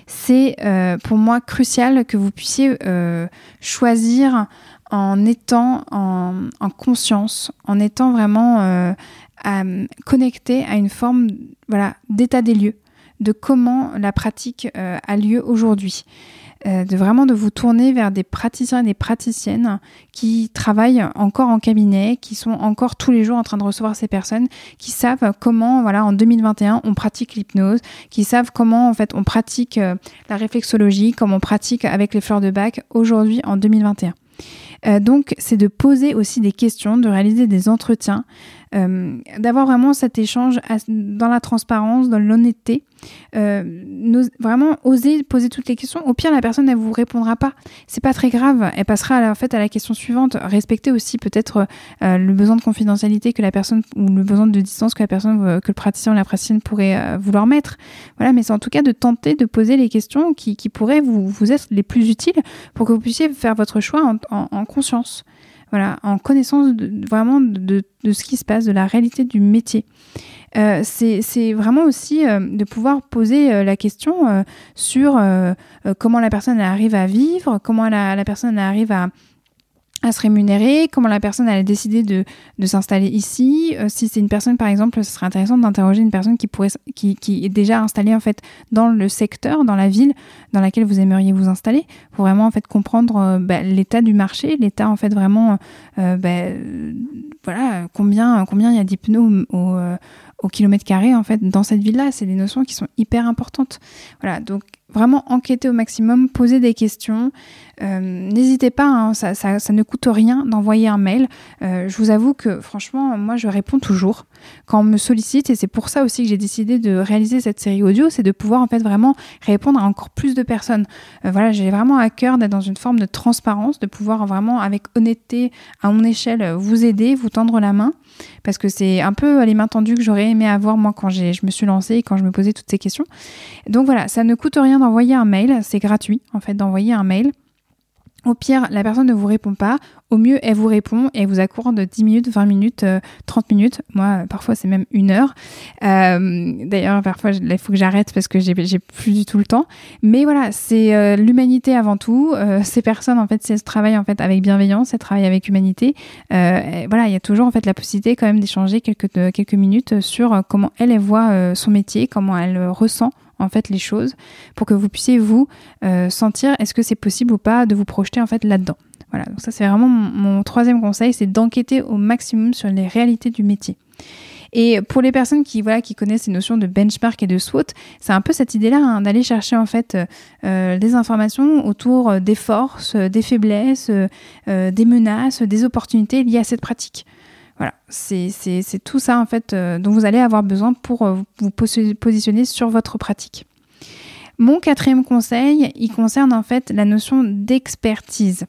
[SPEAKER 1] c'est euh, pour moi crucial que vous puissiez euh, choisir en étant en, conscience, en étant vraiment euh, connecté à une forme voilà, d'état des lieux, de comment la pratique a lieu aujourd'hui. Euh, de vraiment de vous tourner vers des praticiens et des praticiennes qui travaillent encore en cabinet, qui sont encore tous les jours en train de recevoir ces personnes, qui savent comment, voilà, en 2021, on pratique l'hypnose, qui savent comment, en fait, on pratique euh, la réflexologie, comment on pratique avec les fleurs de bac aujourd'hui en 2021. Euh, donc, c'est de poser aussi des questions, de réaliser des entretiens d'avoir vraiment cet échange dans la transparence, dans l'honnêteté. vraiment oser poser toutes les questions. Au pire, la personne ne vous répondra pas. C'est pas très grave. Elle passera en fait à la question suivante. Respectez aussi peut-être le besoin de confidentialité que la personne ou le besoin de distance que la personne, que le praticien ou la praticienne pourrait vouloir mettre. Voilà, mais c'est en tout cas de tenter de poser les questions qui, pourraient vous être les plus utiles pour que vous puissiez faire votre choix en, conscience. En connaissance vraiment de, ce qui se passe, de la réalité du métier. Euh, c'est vraiment aussi euh, de pouvoir poser euh, la question sur comment la personne arrive à vivre, comment la personne arrive à, à se rémunérer, comment la personne a décidé de, de s'installer ici. Euh, si c'est une personne, par exemple, ce serait intéressant d'interroger une personne qui, pourrait, qui, qui, est déjà installée en fait dans le secteur, dans la ville dans laquelle vous aimeriez vous installer, pour vraiment en fait comprendre euh, bah, l'état du marché, l'état en fait vraiment, euh, bah, voilà, combien combien il y a d'hypnos au, au kilomètre carré en fait dans cette ville-là. C'est des notions qui sont hyper importantes. Voilà, donc vraiment enquêter au maximum, poser des questions. Euh, n'hésitez pas, hein, ça, ne coûte rien d'envoyer un mail. Euh, je vous avoue que franchement, moi je réponds toujours quand on me sollicite et c'est pour ça aussi que j'ai décidé de réaliser cette série audio, c'est de pouvoir en fait vraiment répondre à encore plus de personnes. Euh, voilà, j'ai vraiment à cœur d'être dans une forme de transparence, de pouvoir vraiment avec honnêteté à mon échelle vous aider, vous tendre la main parce que c'est un peu les mains tendues que j'aurais aimé avoir moi quand je me suis lancée et quand je me posais toutes ces questions. Donc voilà, ça ne coûte rien d'envoyer un mail, c'est gratuit en fait d'envoyer un mail. Au pire, la personne ne vous répond pas. Au mieux, elle vous répond et elle vous accorde 10 minutes, 20 minutes, 30 euh, minutes. Moi, parfois, c'est même une heure. Euh, d'ailleurs, parfois, il faut que j'arrête parce que j'ai plus du tout le temps. Mais voilà, c'est euh, l'humanité avant tout. ces personnes, en fait, elles travaillent en fait, avec bienveillance, elles travaillent avec humanité. voilà, il y a toujours en fait la possibilité quand même d'échanger quelques, quelques minutes sur comment elle, elle voit son métier, comment elle ressent en fait les choses pour que vous puissiez vous euh, sentir est-ce que c'est possible ou pas de vous projeter en fait là-dedans. Voilà, donc ça c'est vraiment mon, troisième conseil, c'est d'enquêter au maximum sur les réalités du métier. Et pour les personnes qui voilà qui connaissent ces notions de benchmark et de SWOT, c'est un peu cette idée-là hein, d'aller chercher en fait euh, des informations autour des forces, des faiblesses, euh, des menaces, des opportunités liées à cette pratique. Voilà, c'est tout ça en fait euh, dont vous allez avoir besoin pour euh, vous positionner sur votre pratique. Mon quatrième conseil, il concerne en fait la notion d'expertise.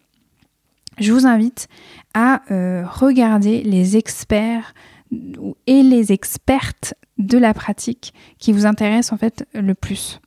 [SPEAKER 1] Je vous invite à euh, regarder les experts et les expertes de la pratique qui vous intéressent en fait le plus.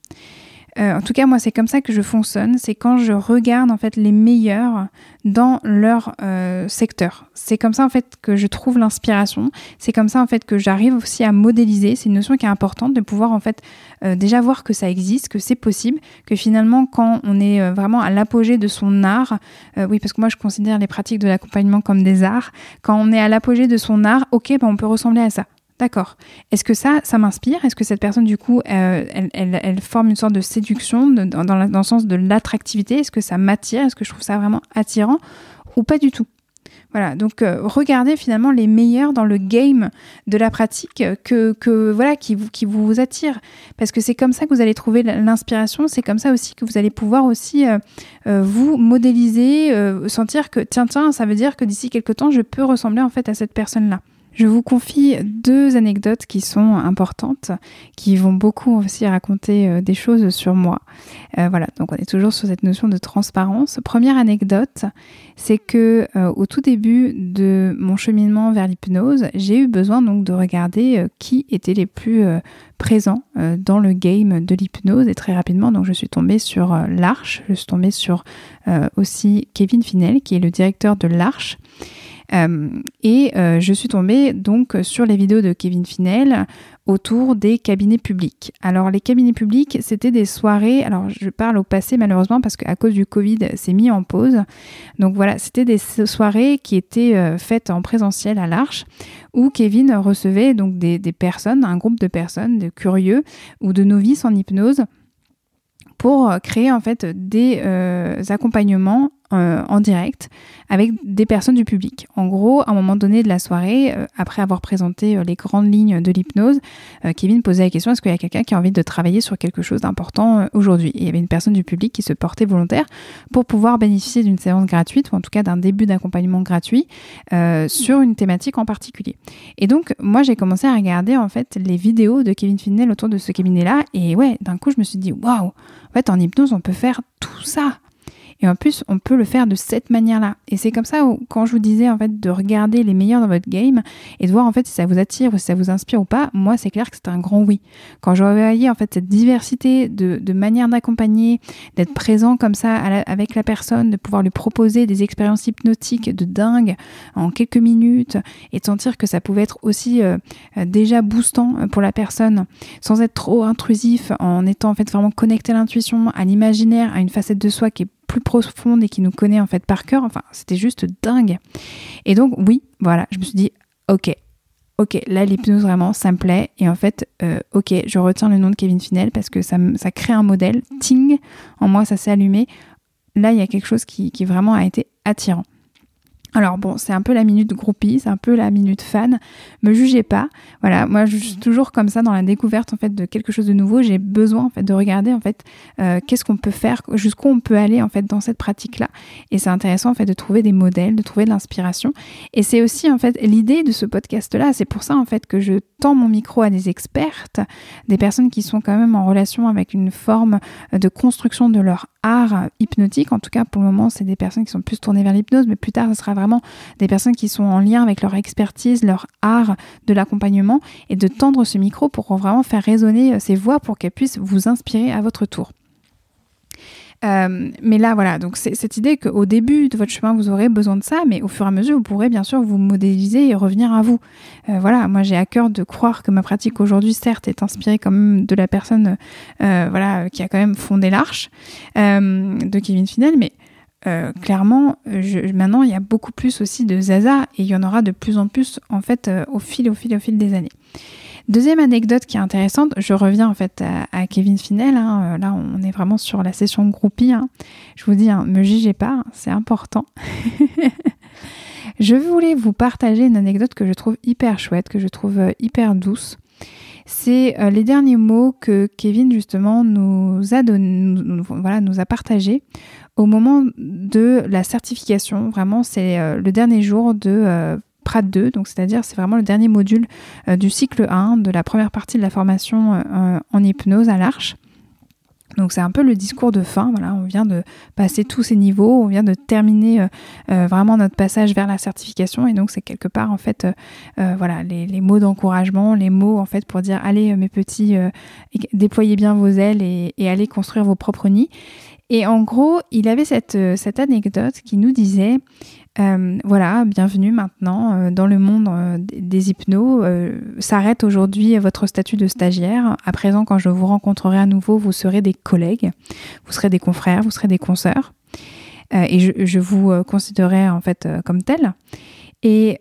[SPEAKER 1] Euh, en tout cas, moi, c'est comme ça que je fonctionne. C'est quand je regarde en fait les meilleurs dans leur euh, secteur. C'est comme ça en fait que je trouve l'inspiration. C'est comme ça en fait que j'arrive aussi à modéliser. C'est une notion qui est importante de pouvoir en fait euh, déjà voir que ça existe, que c'est possible, que finalement quand on est vraiment à l'apogée de son art, oui, parce que moi je considère les pratiques de l'accompagnement comme des arts. Quand on est à l'apogée de son art, ok, ben, on peut ressembler à ça. D'accord. Est-ce que ça, ça m'inspire? Est-ce que cette personne, du coup, euh, elle, forme une sorte de séduction dans, le sens de l'attractivité? Est-ce que ça m'attire? Est-ce que je trouve ça vraiment attirant Ou pas du tout? Voilà, donc euh, regardez finalement les meilleurs dans le game de la pratique que, voilà qui vous qui vous attire parce que c'est comme ça que vous allez trouver l'inspiration, c'est comme ça aussi que vous allez pouvoir aussi euh, vous modéliser, sentir que tiens tiens, ça veut dire que d'ici quelques temps je peux ressembler en fait à cette personne-là. Je vous confie deux anecdotes qui sont importantes, qui vont beaucoup aussi raconter euh, des choses sur moi. Euh, voilà, donc on est toujours sur cette notion de transparence. Première anecdote, c'est que euh, au tout début de mon cheminement vers l'hypnose, j'ai eu besoin donc de regarder qui étaient les plus présents dans le game de l'hypnose et très rapidement donc je suis tombée sur l'Arche, je suis tombée sur aussi Kevin Finel qui est le directeur de l'Arche et euh, je suis tombée donc sur les vidéos de Kevin Finel autour des cabinets publics. Alors les cabinets publics, c'était des soirées, alors je parle au passé malheureusement parce qu'à cause du Covid, c'est mis en pause. Donc voilà, c'était des soirées qui étaient euh, faites en présentiel à l'Arche où Kevin recevait donc des, des, personnes, un groupe de personnes, de curieux ou de novices en hypnose pour créer en fait des accompagnements euh, en direct avec des personnes du public. En gros, à un moment donné de la soirée, euh, après avoir présenté euh, les grandes lignes de l'hypnose, Kevin posait la question est-ce qu'il y a quelqu'un qui a envie de travailler sur quelque chose d'important aujourd'hui? Il y avait une personne du public qui se portait volontaire pour pouvoir bénéficier d'une séance gratuite ou en tout cas d'un début d'accompagnement gratuit sur une thématique en particulier. Et donc, moi, j'ai commencé à regarder en fait les vidéos de Kevin Finnell autour de ce cabinet-là et ouais, d'un coup, je me suis dit waouh, en fait, en hypnose, on peut faire tout ça. Et en plus, on peut le faire de cette manière-là. Et c'est comme ça où, quand je vous disais en fait de regarder les meilleurs dans votre game et de voir en fait si ça vous attire ou si ça vous inspire ou pas, moi c'est clair que c'est un grand oui. Quand je voyais en fait cette diversité de, de manières d'accompagner, d'être présent comme ça avec la personne, de pouvoir lui proposer des expériences hypnotiques de dingue en quelques minutes et de sentir que ça pouvait être aussi euh, euh, déjà boostant pour la personne sans être trop intrusif en étant en fait vraiment connecté à l'intuition, à l'imaginaire, à une facette de soi qui est plus profonde et qui nous connaît en fait par cœur. Enfin, c'était juste dingue. Et donc, oui, voilà, je me suis dit, ok, ok, là, l'hypnose vraiment, ça me plaît. Et en fait, euh, ok, je retiens le nom de Kevin Finel parce que ça, ça crée un modèle. Ting, en moi, ça s'est allumé. Là, il y a quelque chose qui, qui vraiment a été attirant. Alors bon, c'est un peu la minute groupie, c'est un peu la minute fan. Me jugez pas. Voilà, moi je suis toujours comme ça dans la découverte en fait de quelque chose de nouveau. J'ai besoin en fait de regarder en fait euh, qu'est-ce qu'on peut faire, jusqu'où on peut aller en fait dans cette pratique-là. Et c'est intéressant en fait de trouver des modèles, de trouver de l'inspiration. Et c'est aussi en fait l'idée de ce podcast-là. C'est pour ça en fait que je tends mon micro à des expertes, des personnes qui sont quand même en relation avec une forme de construction de leur art hypnotique. En tout cas, pour le moment, c'est des personnes qui sont plus tournées vers l'hypnose, mais plus tard, ce sera vraiment des personnes qui sont en lien avec leur expertise, leur art de l'accompagnement, et de tendre ce micro pour vraiment faire résonner euh, ces voix pour qu'elles puissent vous inspirer à votre tour. Euh, mais là, voilà, donc c'est cette idée qu'au début de votre chemin, vous aurez besoin de ça, mais au fur et à mesure, vous pourrez bien sûr vous modéliser et revenir à vous. Euh, voilà, moi j'ai à cœur de croire que ma pratique aujourd'hui, certes, est inspirée quand même de la personne euh, voilà, qui a quand même fondé l'Arche, de Kevin Finel, mais clairement, maintenant, il y a beaucoup plus aussi de Zaza et il y en aura de plus en plus en fait au fil, au fil, au fil des années. Deuxième anecdote qui est intéressante, je reviens en fait à, Kevin Finel. Hein, euh, là, on est vraiment sur la session groupie. Hein. Je vous dis, hein, me jugez pas, c'est important. je voulais vous partager une anecdote que je trouve hyper chouette, que je trouve euh, hyper douce. C'est euh, les derniers mots que Kevin justement nous a donné, voilà, nous a partagé au moment de la certification. Vraiment, c'est le dernier jour de PRAT 2, donc c'est-à-dire c'est vraiment le dernier module euh, du cycle 1 de la première partie de la formation euh, en hypnose à l'Arche. Donc c'est un peu le discours de fin, voilà, on vient de passer tous ces niveaux, on vient de terminer euh, vraiment notre passage vers la certification et donc c'est quelque part en fait voilà les, mots d'encouragement, les mots en fait pour dire allez mes petits, déployez bien vos ailes et, et, allez construire vos propres nids. Et en gros, il avait cette, cette anecdote qui nous disait euh, voilà, bienvenue maintenant euh, dans le monde euh, des hypnos. S'arrête aujourd'hui votre statut de stagiaire. À présent, quand je vous rencontrerai à nouveau, vous serez des collègues, vous serez des confrères, vous serez des consoeurs. et je, vous considérerai en fait comme tel. Et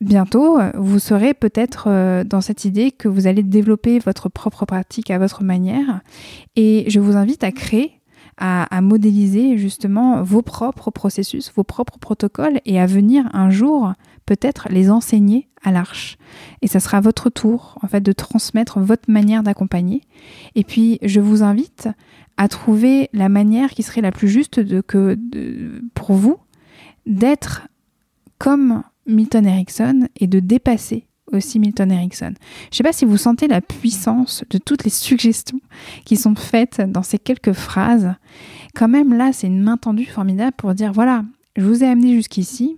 [SPEAKER 1] bientôt, vous serez peut-être dans cette idée que vous allez développer votre propre pratique à votre manière. Et je vous invite à créer à, modéliser justement vos propres processus, vos propres protocoles et à venir un jour peut-être les enseigner à l'arche. Et ça sera votre tour en fait de transmettre votre manière d'accompagner. Et puis je vous invite à trouver la manière qui serait la plus juste que, pour vous d'être comme Milton Erickson et de dépasser aussi Milton Erickson. Je ne sais pas si vous sentez la puissance de toutes les suggestions qui sont faites dans ces quelques phrases. Quand même, là, c'est une main tendue formidable pour dire voilà, je vous ai amené jusqu'ici,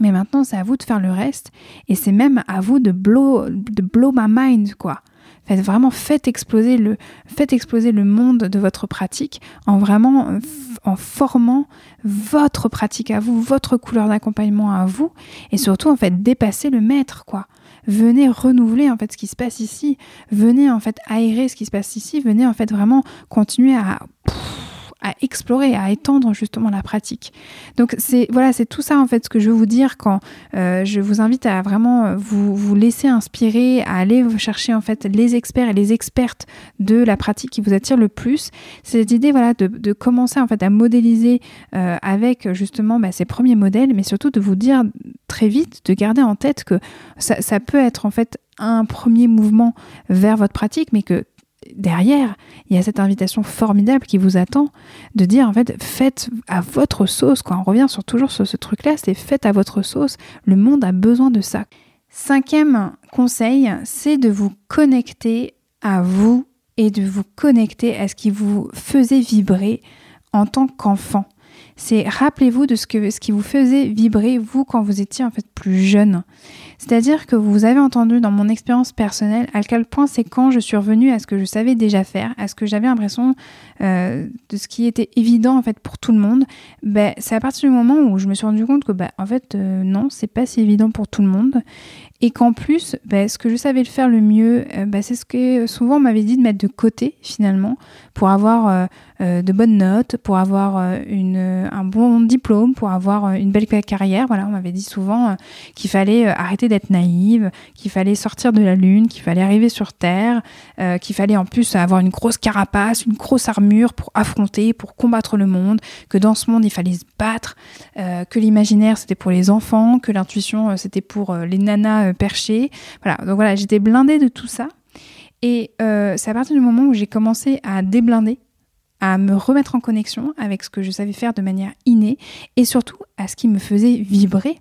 [SPEAKER 1] mais maintenant, c'est à vous de faire le reste. Et c'est même à vous de blow, de blow my mind, quoi. Faites vraiment, faites exploser le, monde de votre pratique en vraiment, en formant votre pratique à vous, votre couleur d'accompagnement à vous, et surtout, en fait, dépasser le maître, quoi. Venez renouveler, en fait, ce qui se passe ici. Venez, en fait, aérer ce qui se passe ici. Venez, en fait, vraiment continuer à, à explorer, à étendre justement la pratique. Donc c'est voilà, c'est tout ça en fait ce que je veux vous dire quand euh, je vous invite à vraiment vous, vous laisser inspirer, à aller chercher en fait les experts et les expertes de la pratique qui vous attire le plus. C'est cette idée voilà de, de, commencer en fait à modéliser euh, avec justement bah, ces premiers modèles, mais surtout de vous dire très vite, de garder en tête que ça peut être en fait un premier mouvement vers votre pratique, mais que derrière, il y a cette invitation formidable qui vous attend de dire en fait faites à votre sauce. Quand on revient sur toujours sur ce truc-là, c'est faites à votre sauce. Le monde a besoin de ça. Cinquième conseil, c'est de vous connecter à vous et de vous connecter à ce qui vous faisait vibrer en tant qu'enfant. C'est rappelez-vous de ce, que, ce qui vous faisait vibrer vous quand vous étiez en fait plus jeune. C'est-à-dire que vous avez entendu dans mon expérience personnelle à quel point c'est quand je suis revenue à ce que je savais déjà faire, à ce que j'avais l'impression euh, de ce qui était évident en fait pour tout le monde. Ben, c'est à partir du moment où je me suis rendu compte que ben, en fait euh, non, c'est pas si évident pour tout le monde et qu'en plus, ben, ce que je savais le faire le mieux, euh, ben, c'est ce que souvent on m'avait dit de mettre de côté finalement pour avoir de bonnes notes, pour avoir une, un bon diplôme, pour avoir une belle carrière. Voilà, on m'avait dit souvent qu'il fallait arrêter d'être naïve, qu'il fallait sortir de la lune, qu'il fallait arriver sur Terre, qu'il fallait en plus avoir une grosse carapace, une grosse armure pour affronter, pour combattre le monde, que dans ce monde il fallait se battre, que l'imaginaire c'était pour les enfants, que l'intuition c'était pour les nanas perché. Voilà, donc voilà, j'étais blindée de tout ça. Et euh, c'est à partir du moment où j'ai commencé à déblinder, à me remettre en connexion avec ce que je savais faire de manière innée et surtout à ce qui me faisait vibrer,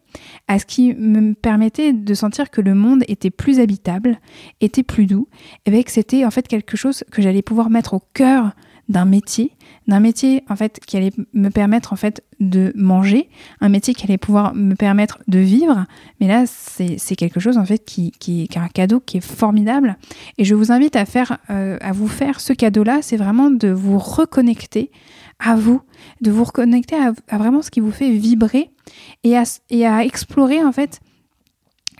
[SPEAKER 1] à ce qui me permettait de sentir que le monde était plus habitable, était plus doux, et que c'était en fait quelque chose que j'allais pouvoir mettre au cœur d'un métier, d'un métier en fait qui allait me permettre en fait de manger, un métier qui allait pouvoir me permettre de vivre. Mais là, c'est quelque chose en fait qui, qui, qui, est un cadeau qui est formidable. Et je vous invite à faire, euh, à vous faire ce cadeau-là, c'est vraiment de vous reconnecter à vous, de vous reconnecter à, vraiment ce qui vous fait vibrer et à, et à explorer en fait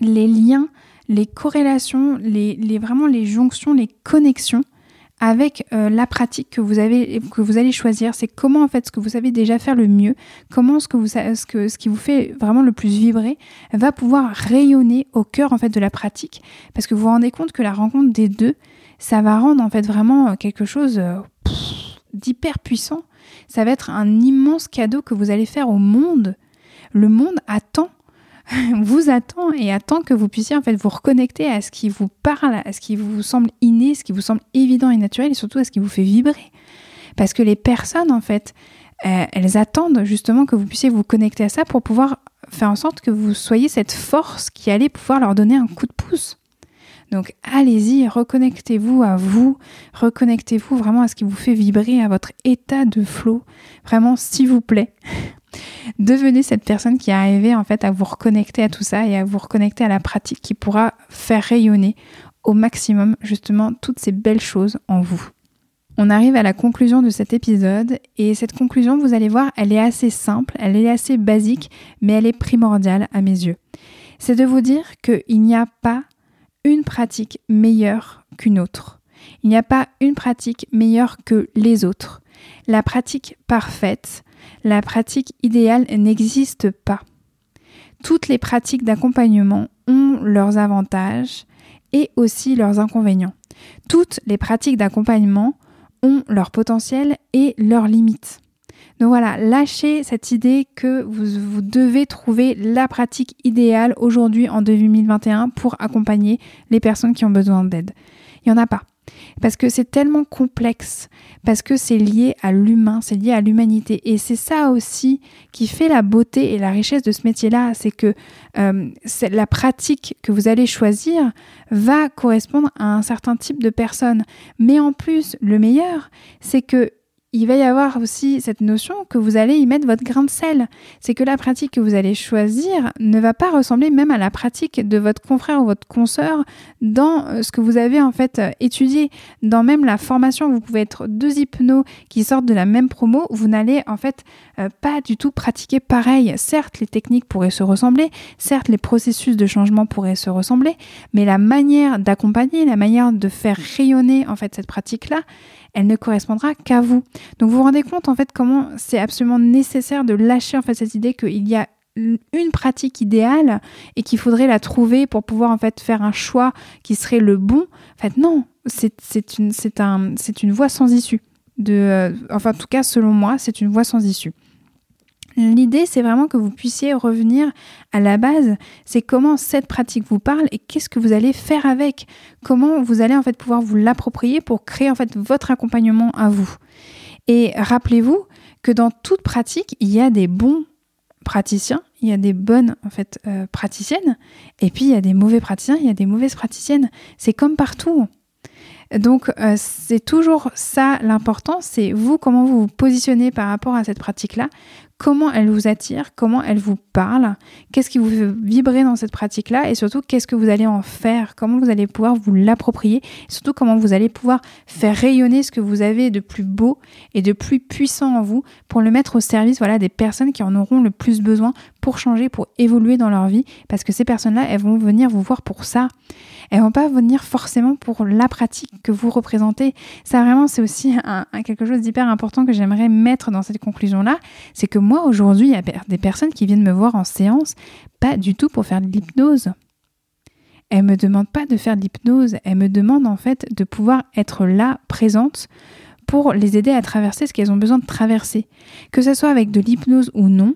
[SPEAKER 1] les liens, les corrélations, les, les, vraiment les jonctions, les connexions avec euh, la pratique que vous avez que vous allez choisir, c'est comment en fait ce que vous savez déjà faire le mieux, comment ce que vous ce que ce qui vous fait vraiment le plus vibrer va pouvoir rayonner au cœur en fait de la pratique parce que vous vous rendez compte que la rencontre des deux, ça va rendre en fait vraiment euh, quelque chose euh, d'hyper puissant. Ça va être un immense cadeau que vous allez faire au monde. Le monde attend vous attend et attend que vous puissiez en fait vous reconnecter à ce qui vous parle, à ce qui vous semble inné, ce qui vous semble évident et naturel et surtout à ce qui vous fait vibrer. Parce que les personnes en fait, euh, elles attendent justement que vous puissiez vous connecter à ça pour pouvoir faire en sorte que vous soyez cette force qui allait pouvoir leur donner un coup de pouce. Donc allez-y, reconnectez-vous à vous, reconnectez-vous vraiment à ce qui vous fait vibrer, à votre état de flow. Vraiment, s'il vous plaît, Devenez cette personne qui est arrivée en fait à vous reconnecter à tout ça et à vous reconnecter à la pratique qui pourra faire rayonner au maximum justement toutes ces belles choses en vous. On arrive à la conclusion de cet épisode et cette conclusion, vous allez voir, elle est assez simple, elle est assez basique, mais elle est primordiale à mes yeux. C'est de vous dire qu'il n'y a pas une pratique meilleure qu'une autre. Il n'y a pas une pratique meilleure que les autres. La pratique parfaite, la pratique idéale n'existe pas. Toutes les pratiques d'accompagnement ont leurs avantages et aussi leurs inconvénients. Toutes les pratiques d'accompagnement ont leur potentiel et leurs limites. Donc voilà, lâchez cette idée que vous, devez trouver la pratique idéale aujourd'hui en 2021 pour accompagner les personnes qui ont besoin d'aide. Il n'y en a pas. Parce que c'est tellement complexe, parce que c'est lié à l'humain, c'est lié à l'humanité. Et c'est ça aussi qui fait la beauté et la richesse de ce métier-là, c'est que euh, la pratique que vous allez choisir va correspondre à un certain type de personne. Mais en plus, le meilleur, c'est que il va y avoir aussi cette notion que vous allez y mettre votre grain de sel. C'est que la pratique que vous allez choisir ne va pas ressembler même à la pratique de votre confrère ou votre consoeur dans euh, ce que vous avez en fait euh, étudié. Dans même la formation, vous pouvez être deux hypnos qui sortent de la même promo, vous n'allez en fait euh, pas du tout pratiquer pareil. Certes, les techniques pourraient se ressembler, certes, les processus de changement pourraient se ressembler, mais la manière d'accompagner, la manière de faire rayonner en fait cette pratique-là, elle ne correspondra qu'à vous. Donc vous vous rendez compte en fait comment c'est absolument nécessaire de lâcher en fait cette idée qu'il y a une pratique idéale et qu'il faudrait la trouver pour pouvoir en fait faire un choix qui serait le bon. En fait non, c'est une, un, une voie sans issue. De, euh, enfin en tout cas selon moi c'est une voie sans issue. L'idée, c'est vraiment que vous puissiez revenir à la base, c'est comment cette pratique vous parle et qu'est-ce que vous allez faire avec, comment vous allez en fait pouvoir vous l'approprier pour créer en fait votre accompagnement à vous. Et rappelez-vous que dans toute pratique, il y a des bons praticiens, il y a des bonnes en euh, praticiennes, et puis il y a des mauvais praticiens, il y a des mauvaises praticiennes. C'est comme partout. Donc euh, c'est toujours ça l'important, c'est vous comment vous vous positionnez par rapport à cette pratique-là, comment elle vous attire, comment elle vous parle, qu'est-ce qui vous fait vibrer dans cette pratique-là et surtout qu'est-ce que vous allez en faire, comment vous allez pouvoir vous l'approprier, surtout comment vous allez pouvoir faire rayonner ce que vous avez de plus beau et de plus puissant en vous pour le mettre au service voilà, des personnes qui en auront le plus besoin pour changer, pour évoluer dans leur vie parce que ces personnes-là, elles vont venir vous voir pour ça. Elles vont pas venir forcément pour la pratique que vous représentez. Ça vraiment, c'est aussi quelque chose d'hyper important que j'aimerais mettre dans cette conclusion-là, c'est que moi aujourd'hui, il y a des personnes qui viennent me voir en séance, pas du tout pour faire de l'hypnose. Elles me demandent pas de faire de l'hypnose, elles me demandent en fait de pouvoir être là, présente, pour les aider à traverser ce qu'elles ont besoin de traverser. Que ce soit avec de l'hypnose ou non,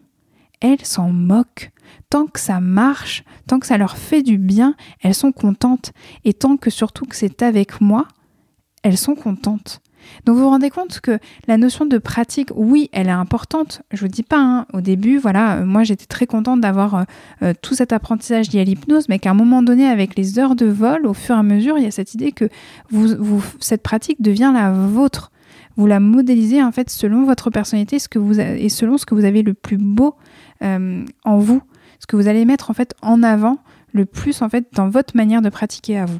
[SPEAKER 1] elles s'en moquent. Tant que ça marche, tant que ça leur fait du bien, elles sont contentes. Et tant que surtout que c'est avec moi, elles sont contentes. Donc vous vous rendez compte que la notion de pratique, oui, elle est importante. Je vous dis pas, hein, au début, voilà, euh, moi j'étais très contente d'avoir euh, euh, tout cet apprentissage lié à l'hypnose, mais qu'à un moment donné, avec les heures de vol, au fur et à mesure, il y a cette idée que cette pratique devient la vôtre. Vous la modélisez en fait selon votre personnalité, ce que vous et selon ce que vous avez le plus beau en vous, ce que vous allez mettre en fait en avant le plus en fait dans votre manière de pratiquer à vous.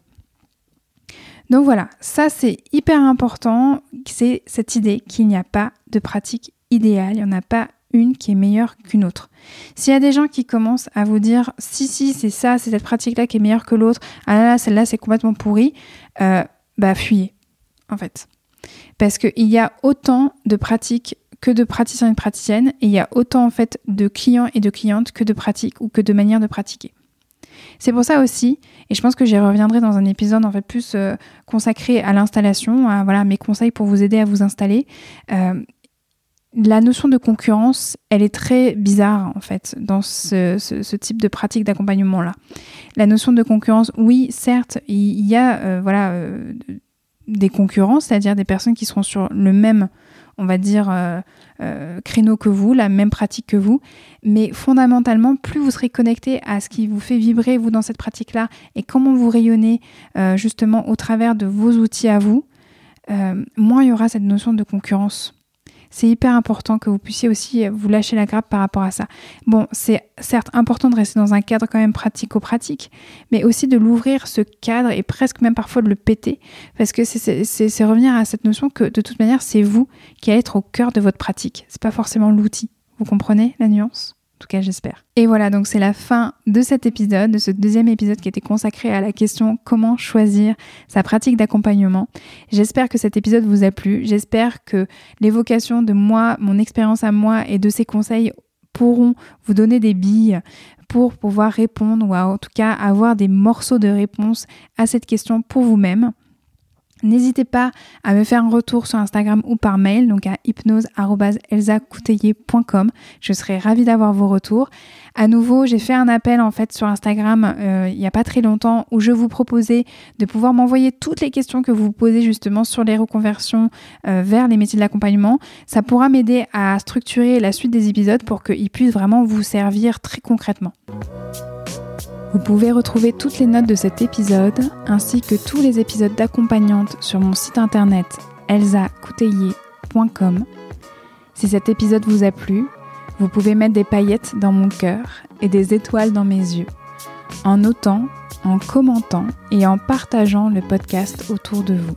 [SPEAKER 1] Donc voilà, ça c'est hyper important, c'est cette idée qu'il n'y a pas de pratique idéale, il n'y en a pas une qui est meilleure qu'une autre. S'il y a des gens qui commencent à vous dire si si c'est ça, c'est cette pratique-là qui est meilleure que l'autre, ah là là, celle-là c'est complètement pourri, euh, bah fuyez en fait. Parce qu'il y a autant de pratiques que de praticiens et de praticiennes, et il y a autant en fait de clients et de clientes que de pratiques ou que de manières de pratiquer. C'est pour ça aussi, et je pense que j'y reviendrai dans un épisode en fait plus euh, consacré à l'installation, à voilà mes conseils pour vous aider à vous installer. Euh, la notion de concurrence, elle est très bizarre en fait dans ce, type de pratique d'accompagnement là. La notion de concurrence, oui, certes, il y a euh, voilà des concurrents, c'est-à-dire des personnes qui seront sur le même on va dire, euh, euh, créneau que vous, la même pratique que vous. Mais fondamentalement, plus vous serez connecté à ce qui vous fait vibrer, vous, dans cette pratique-là, et comment vous rayonnez euh, justement au travers de vos outils à vous, moins il y aura cette notion de concurrence c'est hyper important que vous puissiez aussi vous lâcher la grappe par rapport à ça. Bon, c'est certes important de rester dans un cadre quand même pratico-pratique, mais aussi de l'ouvrir ce cadre et presque même parfois de le péter, parce que c'est revenir à cette notion que de toute manière, c'est vous qui allez être au cœur de votre pratique. C'est pas forcément l'outil. Vous comprenez la nuance? En tout cas, j'espère. Et voilà, donc c'est la fin de cet épisode, de ce deuxième épisode qui était consacré à la question comment choisir sa pratique d'accompagnement? J'espère que cet épisode vous a plu. J'espère que l'évocation de moi, mon expérience à moi et de ces conseils pourront vous donner des billes pour pouvoir répondre ou en tout cas avoir des morceaux de réponse à cette question pour vous-même. N'hésitez pas à me faire un retour sur Instagram ou par mail, donc à hypnose.elsacouteiller.com. Je serai ravie d'avoir vos retours. À nouveau, j'ai fait un appel en fait sur Instagram euh, il n'y a pas très longtemps où je vous proposais de pouvoir m'envoyer toutes les questions que vous posez justement sur les reconversions euh, vers les métiers de l'accompagnement. Ça pourra m'aider à structurer la suite des épisodes pour qu'ils puissent vraiment vous servir très concrètement. Vous pouvez retrouver toutes les notes de cet épisode ainsi que tous les épisodes d'accompagnante sur mon site internet elsacouteiller.com. Si cet épisode vous a plu, vous pouvez mettre des paillettes dans mon cœur et des étoiles dans mes yeux en notant, en commentant et en partageant le podcast autour de vous.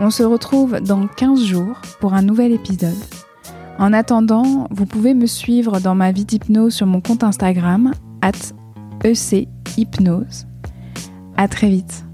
[SPEAKER 1] On se retrouve dans 15 jours pour un nouvel épisode. En attendant, vous pouvez me suivre dans ma vie d'hypnose sur mon compte Instagram, EC Hypnose. À très vite.